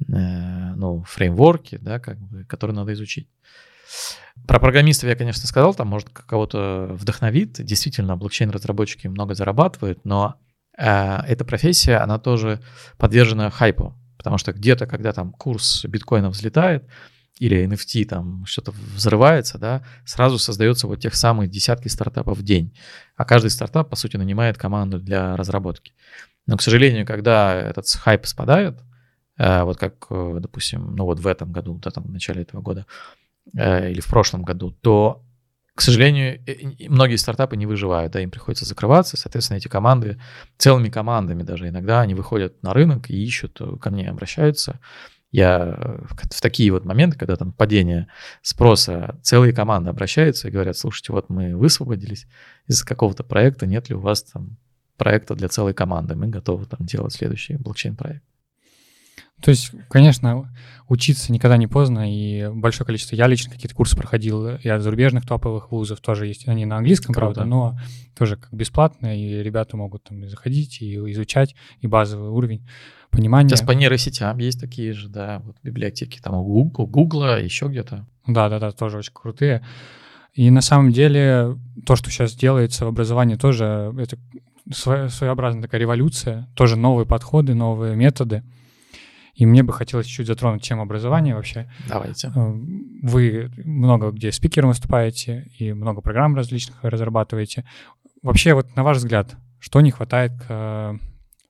B: э, ну, фреймворки, да, как бы, которые надо изучить. Про программистов я, конечно, сказал, там, может, кого-то вдохновит. Действительно, блокчейн-разработчики много зарабатывают, но эта профессия, она тоже подвержена хайпу, потому что где-то, когда там курс биткоина взлетает, или NFT там что-то взрывается, да, сразу создается вот тех самых десятки стартапов в день. А каждый стартап, по сути, нанимает команду для разработки. Но, к сожалению, когда этот хайп спадает, э, вот как, э, допустим, ну вот в этом году, да, там в начале этого года, э, или в прошлом году, то, к сожалению, многие стартапы не выживают, да, им приходится закрываться, соответственно, эти команды, целыми командами даже иногда, они выходят на рынок и ищут, ко мне обращаются, я э, в такие вот моменты, когда там падение спроса, целые команды обращаются и говорят, слушайте, вот мы высвободились из какого-то проекта, нет ли у вас там проекта для целой команды, мы готовы там делать следующий блокчейн-проект.
A: То есть, конечно, учиться никогда не поздно, и большое количество... Я лично какие-то курсы проходил, я от зарубежных топовых вузов тоже есть, они на английском, Круто. правда, но тоже как бесплатно, и ребята могут там заходить и изучать, и базовый уровень понимания.
B: Сейчас по нейросетям есть такие же, да, вот библиотеки там у Google, Гугла, еще где-то.
A: Да-да-да, тоже очень крутые. И на самом деле то, что сейчас делается в образовании, тоже это своеобразная такая революция, тоже новые подходы, новые методы. И мне бы хотелось чуть затронуть тему образования вообще.
B: Давайте.
A: Э, вы много где спикером выступаете и много программ различных разрабатываете. Вообще, вот на ваш взгляд, что не хватает к...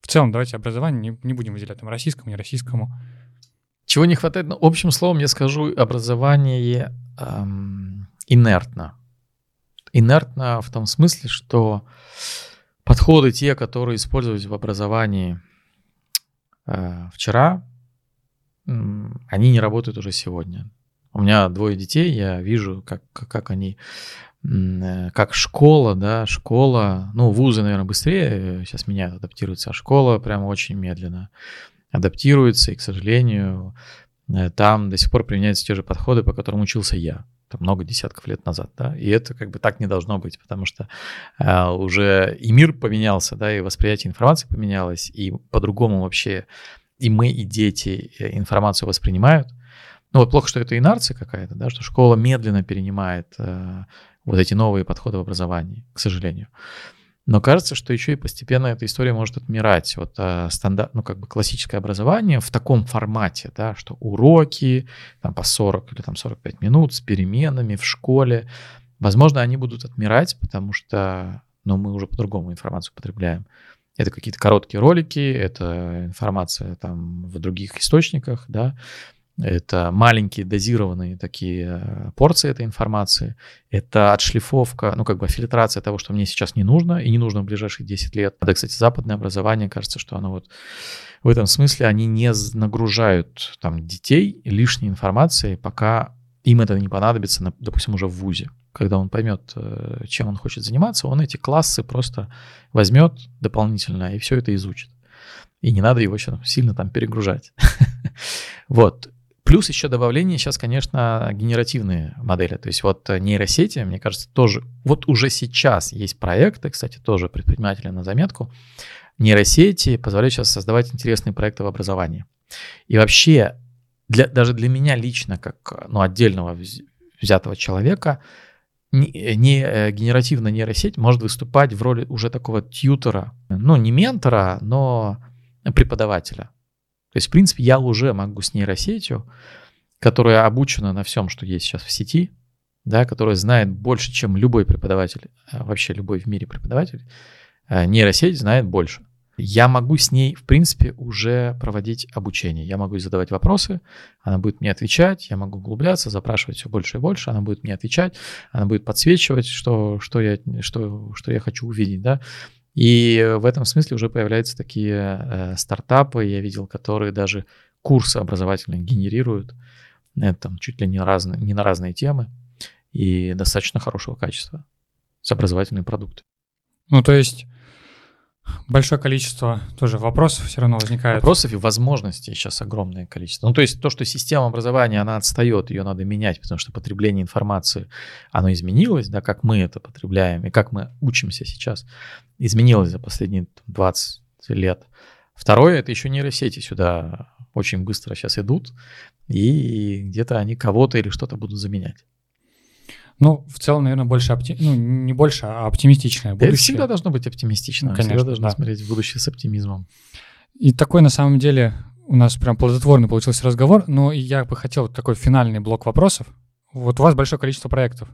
A: В целом, давайте образование не, не будем выделять там российскому, не российскому.
B: Чего не хватает? Ну, общим словом я скажу, образование эм, инертно. Инертно в том смысле, что подходы те, которые использовались в образовании э, вчера, они не работают уже сегодня. У меня двое детей, я вижу, как, как они, э, как школа, да, школа, ну, вузы, наверное, быстрее сейчас меняют, адаптируются, а школа прямо очень медленно адаптируется, и, к сожалению, э, там до сих пор применяются те же подходы, по которым учился я там, много десятков лет назад, да, и это как бы так не должно быть, потому что э, уже и мир поменялся, да, и восприятие информации поменялось, и по-другому вообще и мы, и дети э, информацию воспринимают. Ну вот плохо, что это инерция какая-то, да, что школа медленно перенимает э, вот эти новые подходы в образовании, к сожалению. Но кажется, что еще и постепенно эта история может отмирать. Вот э, стандарт, ну как бы классическое образование в таком формате, да, что уроки там по 40 или там 45 минут с переменами в школе, возможно, они будут отмирать, потому что, ну, мы уже по-другому информацию потребляем. Это какие-то короткие ролики, это информация там в других источниках, да, это маленькие дозированные такие э, порции этой информации, это отшлифовка, ну как бы фильтрация того, что мне сейчас не нужно и не нужно в ближайшие 10 лет. Это, кстати, западное образование, кажется, что оно вот в этом смысле они не нагружают там детей лишней информацией, пока им это не понадобится, допустим, уже в ВУЗе когда он поймет, э, чем он хочет заниматься, он эти классы просто возьмет дополнительно и все это изучит. И не надо его еще сильно там перегружать. Вот. Плюс еще добавление сейчас, конечно, генеративные модели. То есть вот нейросети, мне кажется, тоже... Вот уже сейчас есть проекты, кстати, тоже предприниматели на заметку. Нейросети позволяют сейчас создавать интересные проекты в образовании. И вообще, для, даже для меня лично, как ну, отдельного взятого человека, не, не э, генеративная нейросеть может выступать в роли уже такого тьютера, ну, не ментора, но преподавателя. То есть, в принципе, я уже могу с нейросетью, которая обучена на всем, что есть сейчас в сети, да, которая знает больше, чем любой преподаватель, а вообще любой в мире преподаватель, э, нейросеть знает больше. Я могу с ней, в принципе, уже проводить обучение. Я могу задавать вопросы, она будет мне отвечать, я могу углубляться, запрашивать все больше и больше, она будет мне отвечать, она будет подсвечивать, что, что, я, что, что я хочу увидеть, да. И в этом смысле уже появляются такие э, стартапы, я видел, которые даже курсы образовательные генерируют, это там чуть ли не, разные, не на разные темы, и достаточно хорошего качества с образовательные продукты.
A: Ну, то есть большое количество тоже вопросов все равно возникает.
B: Вопросов и возможностей сейчас огромное количество. Ну, то есть то, что система образования, она отстает, ее надо менять, потому что потребление информации, оно изменилось, да, как мы это потребляем и как мы учимся сейчас, изменилось за последние 20 лет. Второе, это еще нейросети сюда очень быстро сейчас идут, и где-то они кого-то или что-то будут заменять.
A: Ну, в целом, наверное, больше опти... ну, не больше, а оптимистичное будущее.
B: Это всегда должно быть оптимистично. Ну, конечно, всегда должно да. смотреть в будущее с оптимизмом.
A: И такой, на самом деле, у нас прям плодотворный получился разговор, но я бы хотел такой финальный блок вопросов. Вот у вас большое количество проектов.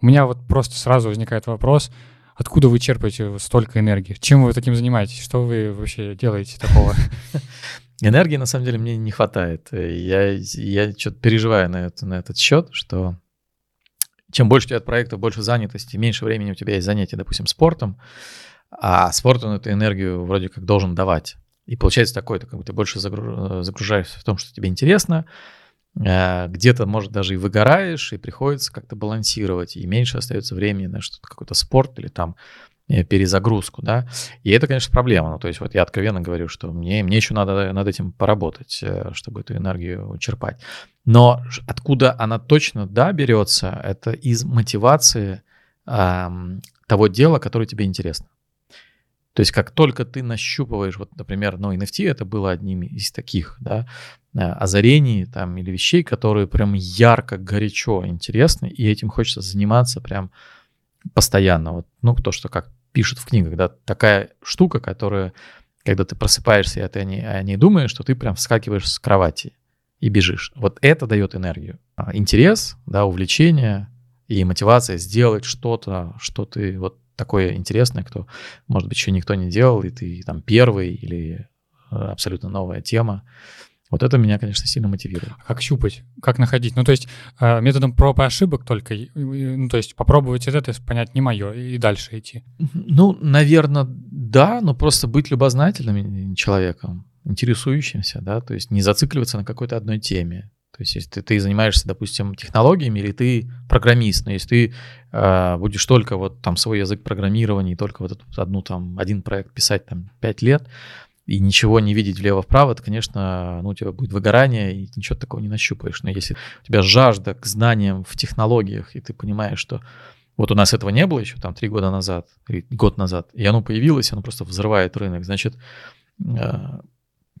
A: У меня вот просто сразу возникает вопрос, откуда вы черпаете столько энергии? Чем вы таким занимаетесь? Что вы вообще делаете такого?
B: Энергии, на самом деле, мне не хватает. Я, я что-то переживаю на, это, на этот счет, что чем больше у тебя проектов, больше занятости, меньше времени у тебя есть занятия, допустим, спортом, а спорт он эту энергию вроде как должен давать. И получается такое, как бы ты больше загружаешься в том, что тебе интересно, э, где-то, может, даже и выгораешь, и приходится как-то балансировать, и меньше остается времени на что-то, какой-то спорт или там Э, перезагрузку, да, и это, конечно, проблема, ну, то есть вот я откровенно говорю, что мне, мне еще надо над этим поработать, э, чтобы эту энергию черпать, но откуда она точно, да, берется, это из мотивации э, того дела, которое тебе интересно. То есть как только ты нащупываешь, вот, например, ну, NFT это было одним из таких, да, э, озарений там или вещей, которые прям ярко, горячо интересны, и этим хочется заниматься прям постоянно. Вот, ну, то, что как пишут в книгах, да, такая штука, которая, когда ты просыпаешься, и ты о ней, о ней думаешь, что ты прям вскакиваешь с кровати и бежишь. Вот это дает энергию. А, интерес, да, увлечение и мотивация сделать что-то, что ты вот такое интересное, кто, может быть, еще никто не делал, и ты там первый или э, абсолютно новая тема. Вот это меня, конечно, сильно мотивирует.
A: А как щупать? Как находить? Ну, то есть э, методом проб и ошибок только, ну, то есть попробовать это, понять не мое, и дальше идти.
B: Ну, наверное, да, но просто быть любознательным человеком, интересующимся, да, то есть не зацикливаться на какой-то одной теме. То есть, если ты, ты занимаешься, допустим, технологиями, или ты программист, но если ты э, будешь только вот там свой язык программирования, и только вот эту одну там один проект писать там пять лет, и ничего не видеть влево-вправо, то, конечно, ну, у тебя будет выгорание, и ничего такого не нащупаешь. Но если у тебя жажда к знаниям в технологиях, и ты понимаешь, что вот у нас этого не было еще там три года назад, год назад, и оно появилось, оно просто взрывает рынок, значит, э,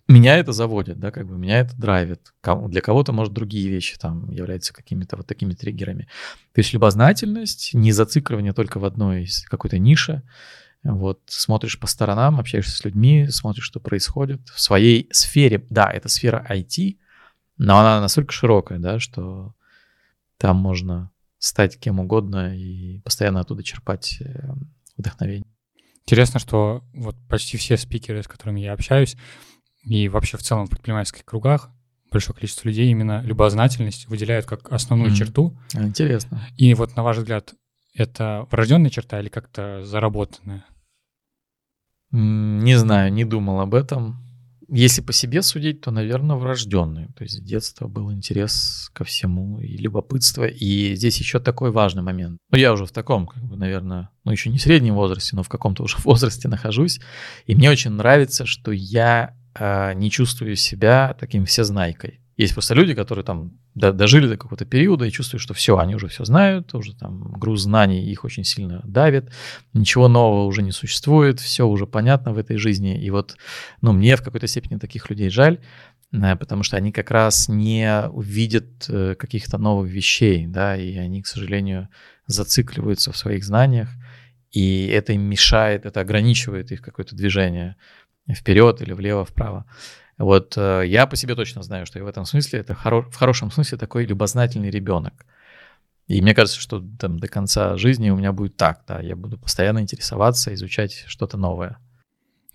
B: меня это заводит, да, как бы меня это драйвит. Для кого-то, может, другие вещи там являются какими-то вот такими триггерами. То есть любознательность, не зацикливание только в одной какой-то нише, вот, смотришь по сторонам, общаешься с людьми, смотришь, что происходит. В своей сфере, да, это сфера IT, но она настолько широкая, да, что там можно стать кем угодно и постоянно оттуда черпать э, вдохновение.
A: Интересно, что вот почти все спикеры, с которыми я общаюсь, и вообще в целом в предпринимательских кругах, большое количество людей именно любознательность выделяют как основную mm-hmm. черту.
B: Интересно.
A: И вот на ваш взгляд, это врожденная черта или как-то заработанная?
B: Не знаю, не думал об этом. Если по себе судить, то, наверное, врожденный. То есть с детства был интерес ко всему и любопытство. И здесь еще такой важный момент. Ну, я уже в таком, как бы, наверное, ну, еще не среднем возрасте, но в каком-то уже возрасте нахожусь. И мне очень нравится, что я э, не чувствую себя таким всезнайкой. Есть просто люди, которые там дожили до какого-то периода и чувствуют, что все, они уже все знают, уже там груз знаний их очень сильно давит, ничего нового уже не существует, все уже понятно в этой жизни. И вот, ну, мне в какой-то степени таких людей жаль, э, потому что они как раз не увидят э, каких-то новых вещей, да, и они, к сожалению, зацикливаются в своих знаниях, и это им мешает, это ограничивает их какое-то движение вперед или влево, вправо. Вот э, я по себе точно знаю, что я в этом смысле, это хоро- в хорошем смысле такой любознательный ребенок. И мне кажется, что там до конца жизни у меня будет так, да, я буду постоянно интересоваться, изучать что-то новое.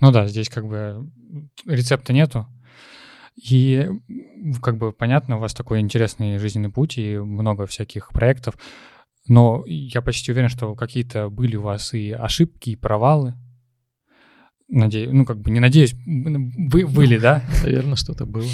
A: Ну да, здесь как бы рецепта нету. И как бы понятно, у вас такой интересный жизненный путь и много всяких проектов. Но я почти уверен, что какие-то были у вас и ошибки, и провалы. Надеюсь, ну как бы не надеюсь, вы были, да?
B: Наверное, что-то было.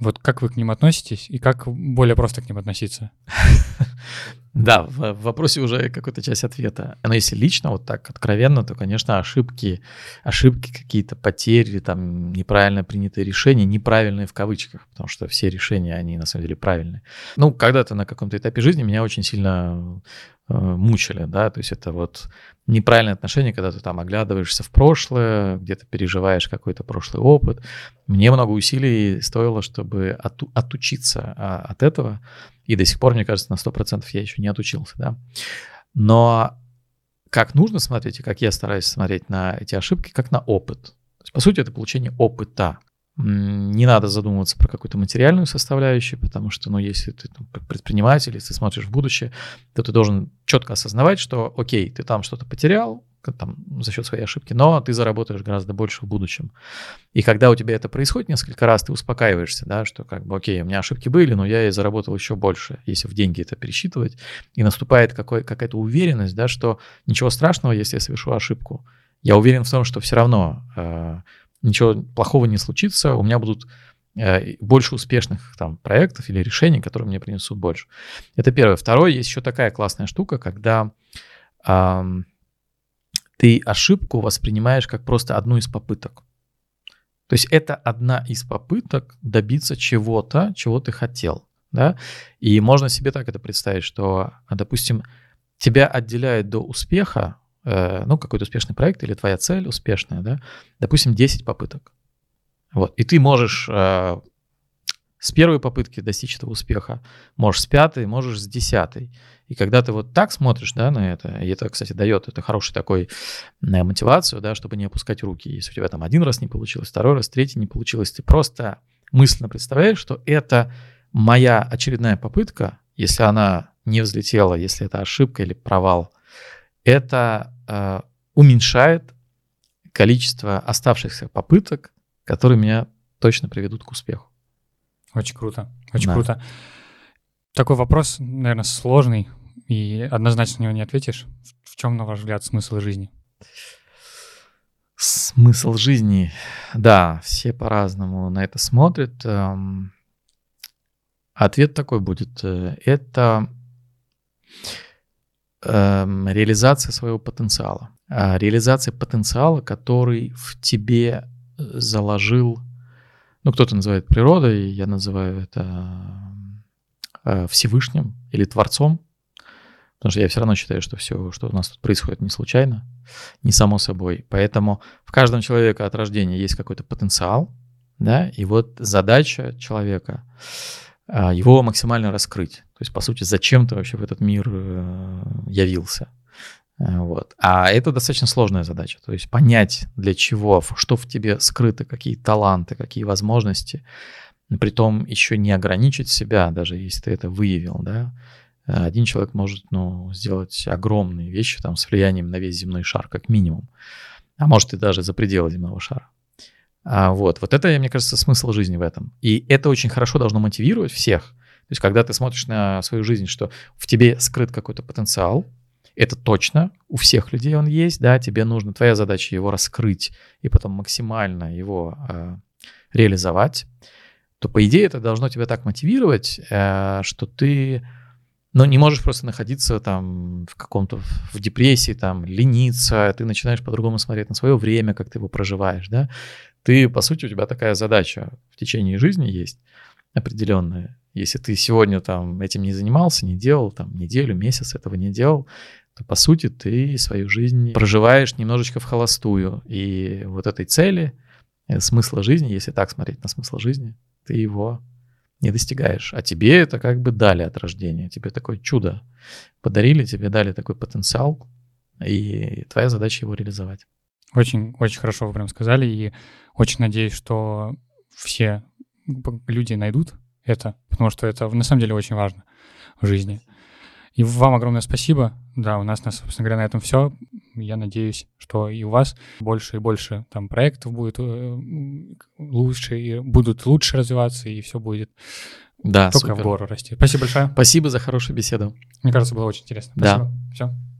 A: Вот как вы к ним относитесь и как более просто к ним относиться?
B: Да, в вопросе уже какая-то часть ответа. Но если лично, вот так откровенно, то, конечно, ошибки, ошибки какие-то, потери, там, неправильно принятые решения, неправильные в кавычках, потому что все решения, они на самом деле правильные. Ну, когда-то на каком-то этапе жизни меня очень сильно Э, мучили, да, то есть это вот неправильное отношение, когда ты там оглядываешься в прошлое, где-то переживаешь какой-то прошлый опыт. Мне много усилий стоило, чтобы оту- отучиться а, от этого, и до сих пор, мне кажется, на 100% я еще не отучился, да. Но как нужно смотреть, и как я стараюсь смотреть на эти ошибки, как на опыт. То есть, по сути, это получение опыта. Не надо задумываться про какую-то материальную составляющую, потому что, ну, если ты там, как предприниматель, если ты смотришь в будущее, то ты должен четко осознавать, что, окей, ты там что-то потерял там, за счет своей ошибки, но ты заработаешь гораздо больше в будущем. И когда у тебя это происходит несколько раз, ты успокаиваешься, да, что как бы, окей, у меня ошибки были, но я и заработал еще больше, если в деньги это пересчитывать. И наступает какой, какая-то уверенность, да, что ничего страшного, если я совершу ошибку. Я уверен в том, что все равно э, ничего плохого не случится, у меня будут э, больше успешных там проектов или решений, которые мне принесут больше. Это первое. Второе, есть еще такая классная штука, когда эм, ты ошибку воспринимаешь как просто одну из попыток. То есть это одна из попыток добиться чего-то, чего ты хотел. Да? И можно себе так это представить, что, допустим, тебя отделяет до успеха Э, ну, какой-то успешный проект или твоя цель успешная, да, допустим, 10 попыток. Вот, и ты можешь э, с первой попытки достичь этого успеха, можешь с пятой, можешь с десятой. И когда ты вот так смотришь, да, на это, и это, кстати, дает это хороший такой э, мотивацию, да, чтобы не опускать руки. Если у тебя там один раз не получилось, второй раз, третий не получилось, ты просто мысленно представляешь, что это моя очередная попытка, если она не взлетела, если это ошибка или провал, это э, уменьшает количество оставшихся попыток, которые меня точно приведут к успеху.
A: Очень круто, очень да. круто. Такой вопрос, наверное, сложный, и однозначно на него не ответишь. В чем, на ваш взгляд, смысл жизни?
B: Смысл жизни, да, все по-разному на это смотрят. Эм, ответ такой будет. Э, это Эм, реализация своего потенциала. А реализация потенциала, который в тебе э, заложил, ну, кто-то называет природой, я называю это Всевышним или Творцом, потому что я все равно считаю, что все, что у нас тут происходит, не случайно, не само собой. Поэтому в каждом человеке от рождения есть какой-то потенциал, да, и вот задача человека а, его максимально раскрыть. То есть, по сути, зачем ты вообще в этот мир э, явился. Э, вот. А это достаточно сложная задача. То есть понять, для чего, что в тебе скрыто, какие таланты, какие возможности, при том еще не ограничить себя, даже если ты это выявил, да. Один человек может ну, сделать огромные вещи там, с влиянием на весь земной шар, как минимум. А может и даже за пределы земного шара. А, вот, вот это, мне кажется, смысл жизни в этом. И это очень хорошо должно мотивировать всех. То есть, когда ты смотришь на свою жизнь, что в тебе скрыт какой-то потенциал, это точно, у всех людей он есть, да, тебе нужно, твоя задача его раскрыть и потом максимально его э, реализовать, то, по идее, это должно тебя так мотивировать, э, что ты, ну, не можешь просто находиться там в каком-то, в депрессии, там, лениться, ты начинаешь по-другому смотреть на свое время, как ты его проживаешь, да, ты, по сути, у тебя такая задача в течение жизни есть определенная. Если ты сегодня там этим не занимался, не делал, там неделю, месяц этого не делал, то, по сути, ты свою жизнь проживаешь немножечко в холостую. И вот этой цели, э, смысла жизни, если так смотреть на смысл жизни, ты его не достигаешь. А тебе это как бы дали от рождения. Тебе такое чудо подарили, тебе дали такой потенциал, и твоя задача его реализовать.
A: Очень, очень хорошо вы прям сказали, и очень надеюсь, что все люди найдут это, потому что это на самом деле очень важно в жизни. И вам огромное спасибо. Да, у нас, собственно говоря, на этом все. Я надеюсь, что и у вас больше и больше там проектов будет э, лучше, и будут лучше развиваться, и все будет
B: да,
A: только
B: супер.
A: в гору расти. Спасибо большое.
B: Спасибо за хорошую беседу.
A: Мне кажется, было очень интересно.
B: Спасибо.
A: Да. Все.